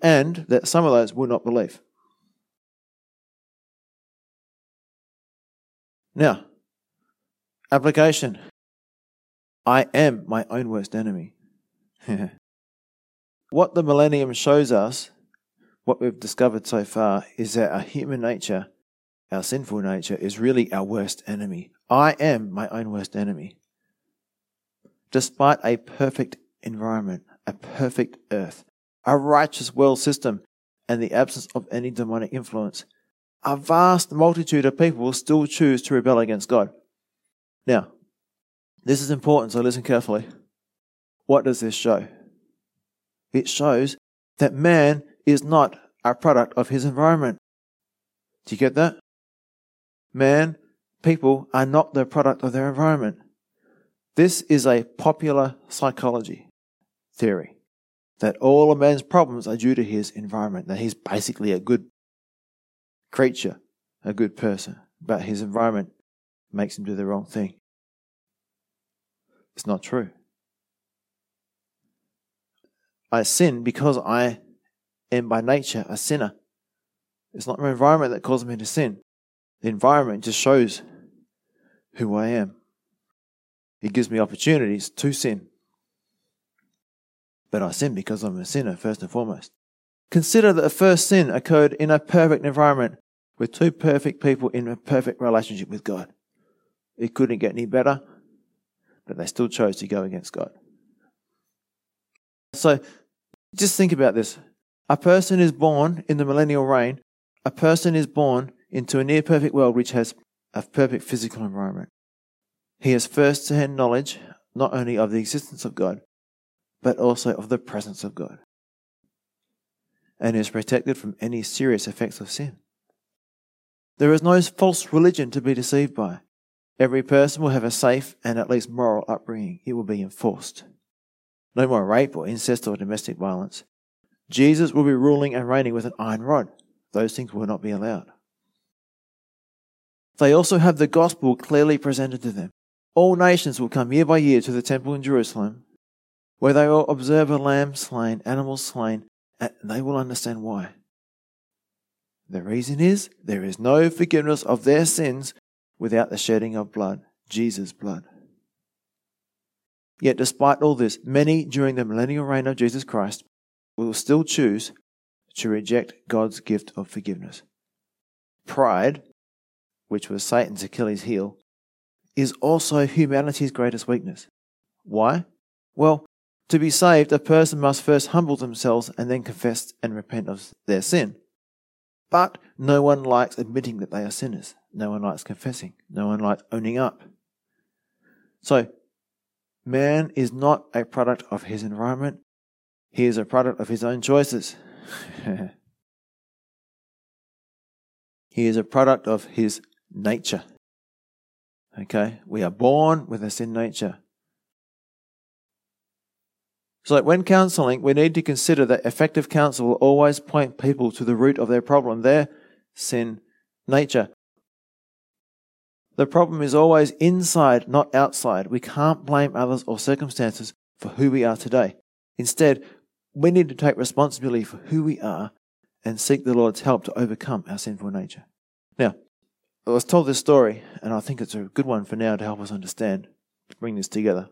and that some of those will not believe. Now, application. I am my own worst enemy. what the millennium shows us, what we've discovered so far, is that our human nature, our sinful nature, is really our worst enemy. I am my own worst enemy. Despite a perfect environment, a perfect earth, a righteous world system, and the absence of any demonic influence, a vast multitude of people will still choose to rebel against God. Now, this is important, so listen carefully. What does this show? It shows that man is not a product of his environment. Do you get that? Man, people are not the product of their environment. This is a popular psychology theory that all of man's problems are due to his environment, that he's basically a good creature, a good person, but his environment makes him do the wrong thing. It's not true. I sin because I am by nature a sinner. It's not my environment that causes me to sin. The environment just shows who I am. It gives me opportunities to sin but I sin because I'm a sinner, first and foremost. Consider that the first sin occurred in a perfect environment with two perfect people in a perfect relationship with God. It couldn't get any better, but they still chose to go against God. So just think about this. A person is born in the millennial reign, a person is born into a near perfect world which has a perfect physical environment. He has first hand knowledge not only of the existence of God, but also of the presence of God, and is protected from any serious effects of sin. There is no false religion to be deceived by. Every person will have a safe and at least moral upbringing. It will be enforced. No more rape or incest or domestic violence. Jesus will be ruling and reigning with an iron rod. Those things will not be allowed. They also have the gospel clearly presented to them. All nations will come year by year to the temple in Jerusalem where they will observe a lamb slain, animals slain, and they will understand why. The reason is there is no forgiveness of their sins without the shedding of blood, Jesus' blood. Yet, despite all this, many during the millennial reign of Jesus Christ will still choose to reject God's gift of forgiveness. Pride, which was Satan's Achilles heel, is also humanity's greatest weakness. Why? Well, To be saved, a person must first humble themselves and then confess and repent of their sin. But no one likes admitting that they are sinners. No one likes confessing. No one likes owning up. So, man is not a product of his environment. He is a product of his own choices. he is a product of his nature. Okay? We are born with a sin nature. So, that when counseling, we need to consider that effective counsel will always point people to the root of their problem, their sin nature. The problem is always inside, not outside. We can't blame others or circumstances for who we are today. Instead, we need to take responsibility for who we are and seek the Lord's help to overcome our sinful nature. Now, I was told this story, and I think it's a good one for now to help us understand, to bring this together.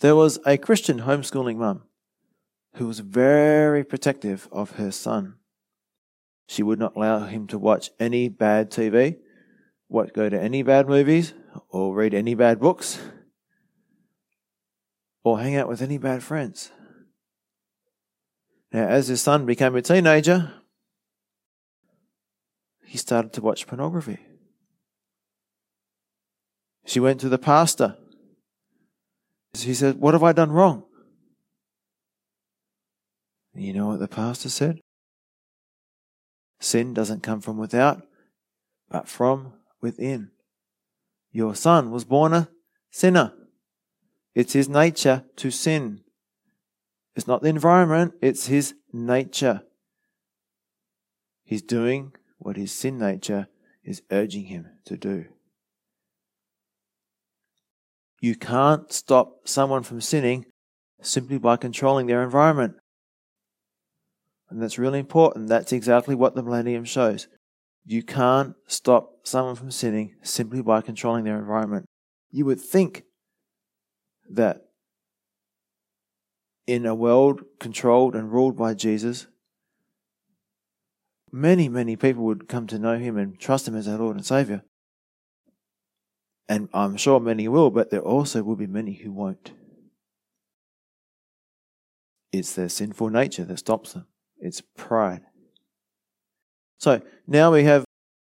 There was a Christian homeschooling mum who was very protective of her son. She would not allow him to watch any bad TV, what go to any bad movies, or read any bad books, or hang out with any bad friends. Now, as his son became a teenager, he started to watch pornography. She went to the pastor he said, What have I done wrong? And you know what the pastor said? Sin doesn't come from without, but from within. Your son was born a sinner. It's his nature to sin. It's not the environment, it's his nature. He's doing what his sin nature is urging him to do. You can't stop someone from sinning simply by controlling their environment. And that's really important. That's exactly what the millennium shows. You can't stop someone from sinning simply by controlling their environment. You would think that in a world controlled and ruled by Jesus, many, many people would come to know him and trust him as their Lord and Savior. And I'm sure many will, but there also will be many who won't. It's their sinful nature that stops them, it's pride. So now we have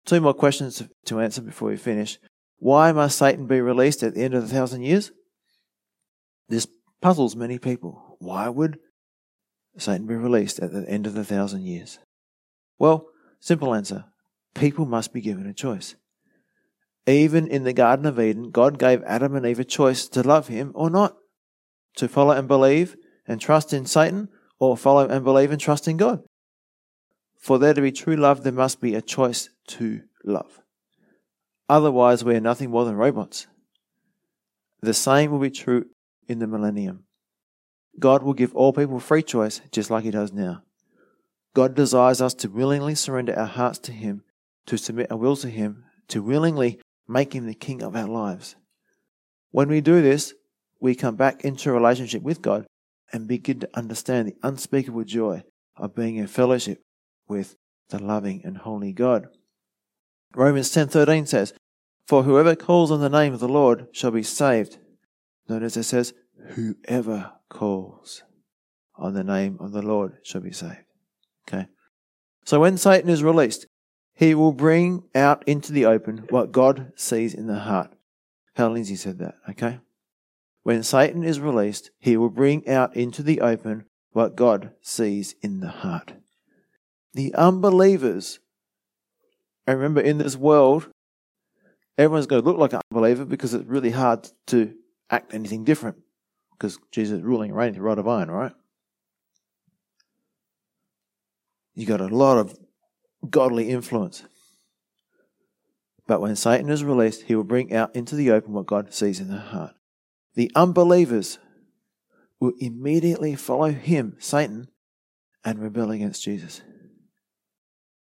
two more questions to answer before we finish. Why must Satan be released at the end of the thousand years? This puzzles many people. Why would Satan be released at the end of the thousand years? Well, simple answer people must be given a choice. Even in the Garden of Eden, God gave Adam and Eve a choice to love him or not, to follow and believe and trust in Satan, or follow and believe and trust in God. For there to be true love, there must be a choice to love. Otherwise, we are nothing more than robots. The same will be true in the millennium. God will give all people free choice, just like He does now. God desires us to willingly surrender our hearts to Him, to submit our wills to Him, to willingly make Him the King of our lives. When we do this, we come back into a relationship with God and begin to understand the unspeakable joy of being in fellowship with the loving and holy God. Romans 10:13 says, "For whoever calls on the name of the Lord shall be saved." Notice it says, "Whoever calls on the name of the Lord shall be saved." Okay. So when Satan is released, he will bring out into the open what God sees in the heart. Hal Lindsey said that, okay? When Satan is released, he will bring out into the open what God sees in the heart. The unbelievers, and remember in this world, everyone's going to look like an unbeliever because it's really hard to act anything different because Jesus is ruling and reigning the rod of iron, right? You got a lot of godly influence. But when Satan is released, he will bring out into the open what God sees in the heart. The unbelievers will immediately follow him, Satan, and rebel against Jesus.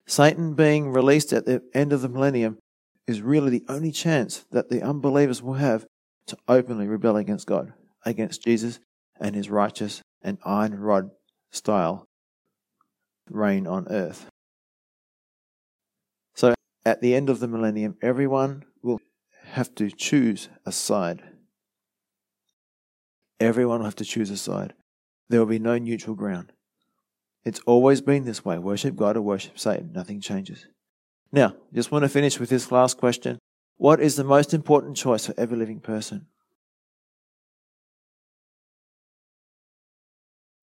Satan being released at the end of the millennium is really the only chance that the unbelievers will have to openly rebel against God, against Jesus and his righteous and iron rod style reign on earth. At the end of the millennium, everyone will have to choose a side. Everyone will have to choose a side. There will be no neutral ground. It's always been this way worship God or worship Satan. Nothing changes. Now, just want to finish with this last question. What is the most important choice for every living person?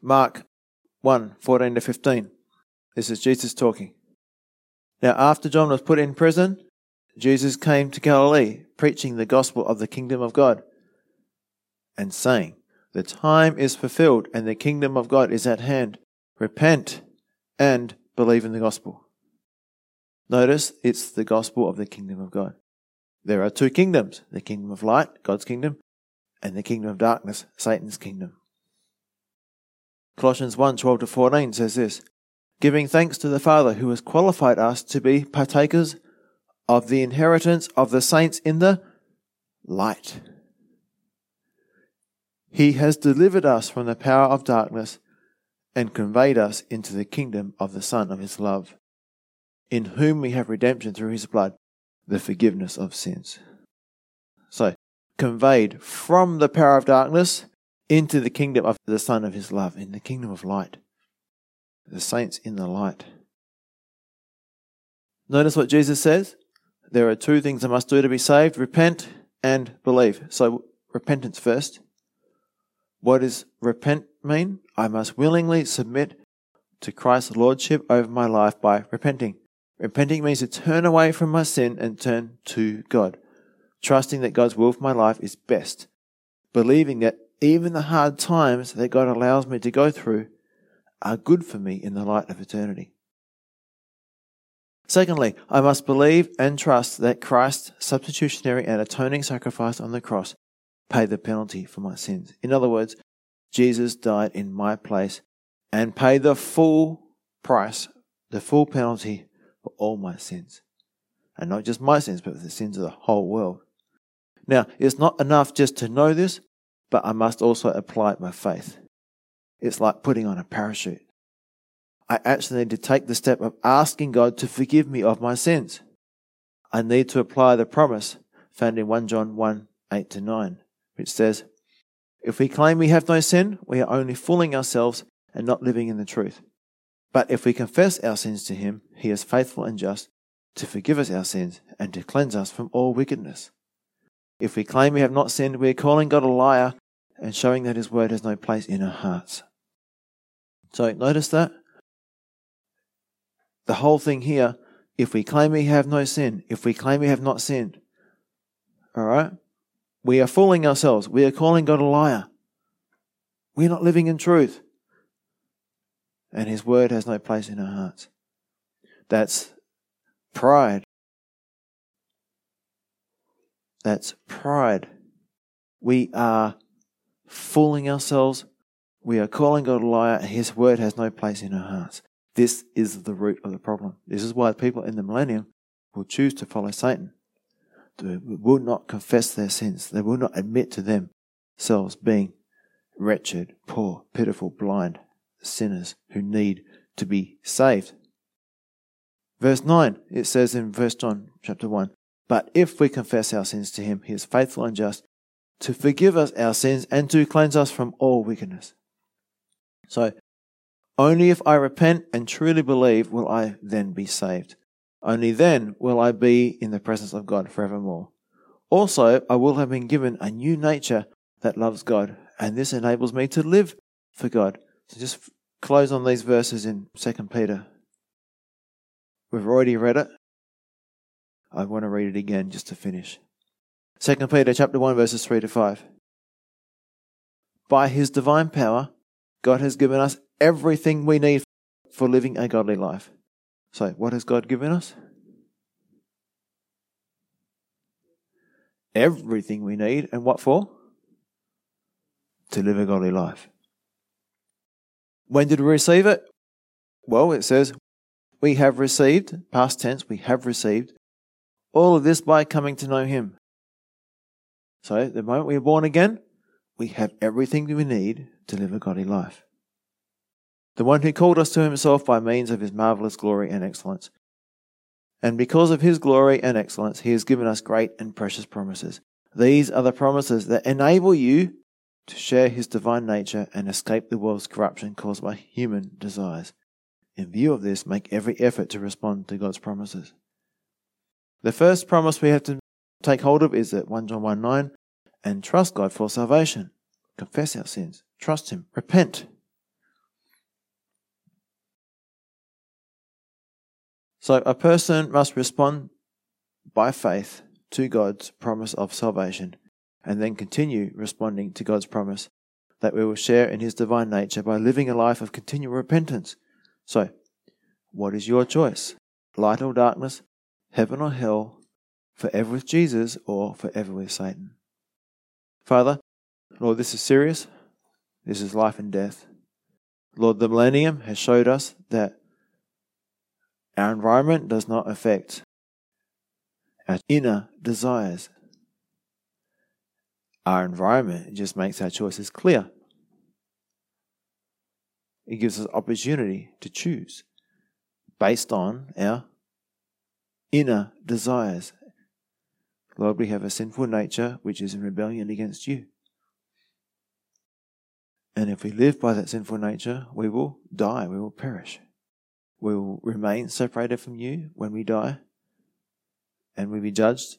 Mark 1 14 to 15. This is Jesus talking. Now, after John was put in prison, Jesus came to Galilee, preaching the gospel of the kingdom of God, and saying, The time is fulfilled, and the kingdom of God is at hand. Repent and believe in the gospel. Notice it's the gospel of the kingdom of God. There are two kingdoms the kingdom of light, God's kingdom, and the kingdom of darkness, Satan's kingdom. Colossians 1 12 to 14 says this Giving thanks to the Father who has qualified us to be partakers of the inheritance of the saints in the light. He has delivered us from the power of darkness and conveyed us into the kingdom of the Son of His love, in whom we have redemption through His blood, the forgiveness of sins. So, conveyed from the power of darkness into the kingdom of the Son of His love, in the kingdom of light. The saints in the light. Notice what Jesus says. There are two things I must do to be saved repent and believe. So, repentance first. What does repent mean? I must willingly submit to Christ's lordship over my life by repenting. Repenting means to turn away from my sin and turn to God, trusting that God's will for my life is best, believing that even the hard times that God allows me to go through are good for me in the light of eternity. Secondly, I must believe and trust that Christ's substitutionary and atoning sacrifice on the cross paid the penalty for my sins. In other words, Jesus died in my place and paid the full price, the full penalty for all my sins. And not just my sins, but the sins of the whole world. Now, it's not enough just to know this, but I must also apply it by faith. It's like putting on a parachute. I actually need to take the step of asking God to forgive me of my sins. I need to apply the promise found in 1 John 1 8 to 9, which says, If we claim we have no sin, we are only fooling ourselves and not living in the truth. But if we confess our sins to Him, He is faithful and just to forgive us our sins and to cleanse us from all wickedness. If we claim we have not sinned, we are calling God a liar and showing that His word has no place in our hearts. So notice that? The whole thing here, if we claim we have no sin, if we claim we have not sinned, all right, we are fooling ourselves. We are calling God a liar. We're not living in truth. And His word has no place in our hearts. That's pride. That's pride. We are fooling ourselves. We are calling God a liar, and His word has no place in our hearts. This is the root of the problem. This is why people in the millennium will choose to follow Satan. They will not confess their sins. They will not admit to themselves being wretched, poor, pitiful, blind sinners who need to be saved. Verse 9, it says in verse John chapter 1, But if we confess our sins to him, he is faithful and just to forgive us our sins and to cleanse us from all wickedness. So only if I repent and truly believe will I then be saved. Only then will I be in the presence of God forevermore. Also, I will have been given a new nature that loves God, and this enables me to live for God. So just close on these verses in 2 Peter. We've already read it. I want to read it again just to finish. 2 Peter chapter 1 verses 3 to 5. By his divine power, God has given us everything we need for living a godly life. So, what has God given us? Everything we need. And what for? To live a godly life. When did we receive it? Well, it says, we have received, past tense, we have received all of this by coming to know Him. So, the moment we are born again, we have everything we need to live a godly life the one who called us to himself by means of his marvelous glory and excellence. And because of his glory and excellence, he has given us great and precious promises. These are the promises that enable you to share his divine nature and escape the world's corruption caused by human desires. In view of this, make every effort to respond to God's promises. The first promise we have to take hold of is at 1 John 1 9 and trust God for salvation. Confess our sins, trust Him, repent. So a person must respond by faith to God's promise of salvation and then continue responding to God's promise that we will share in His divine nature by living a life of continual repentance. So, what is your choice? Light or darkness? Heaven or hell? Forever with Jesus or forever with Satan? Father, Lord, this is serious. This is life and death. Lord, the millennium has showed us that our environment does not affect our inner desires. Our environment just makes our choices clear. It gives us opportunity to choose based on our inner desires. Lord, we have a sinful nature which is in rebellion against you. And if we live by that sinful nature, we will die, we will perish. We will remain separated from you when we die, and we will be judged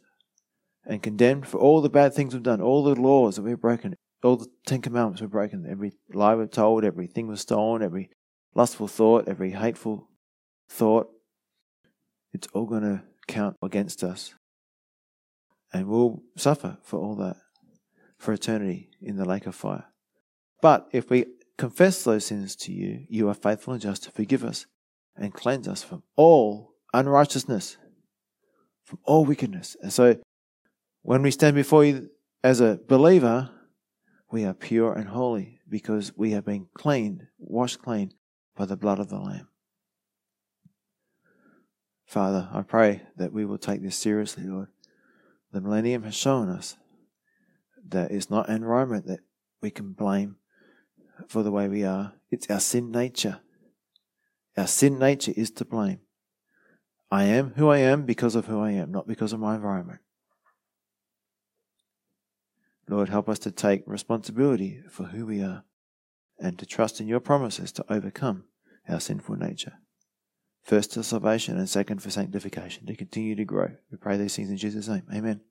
and condemned for all the bad things we've done, all the laws that we've broken, all the Ten Commandments we've broken, every lie we've told, everything was stolen, every lustful thought, every hateful thought. It's all going to count against us. And we'll suffer for all that for eternity in the lake of fire. But if we confess those sins to you, you are faithful and just to forgive us and cleanse us from all unrighteousness, from all wickedness. And so when we stand before you as a believer, we are pure and holy because we have been cleaned, washed clean by the blood of the Lamb. Father, I pray that we will take this seriously, Lord. The millennium has shown us that it's not environment that we can blame for the way we are, it's our sin nature. Our sin nature is to blame. I am who I am because of who I am, not because of my environment. Lord, help us to take responsibility for who we are and to trust in your promises to overcome our sinful nature. First to salvation and second for sanctification, to continue to grow. We pray these things in Jesus' name. Amen.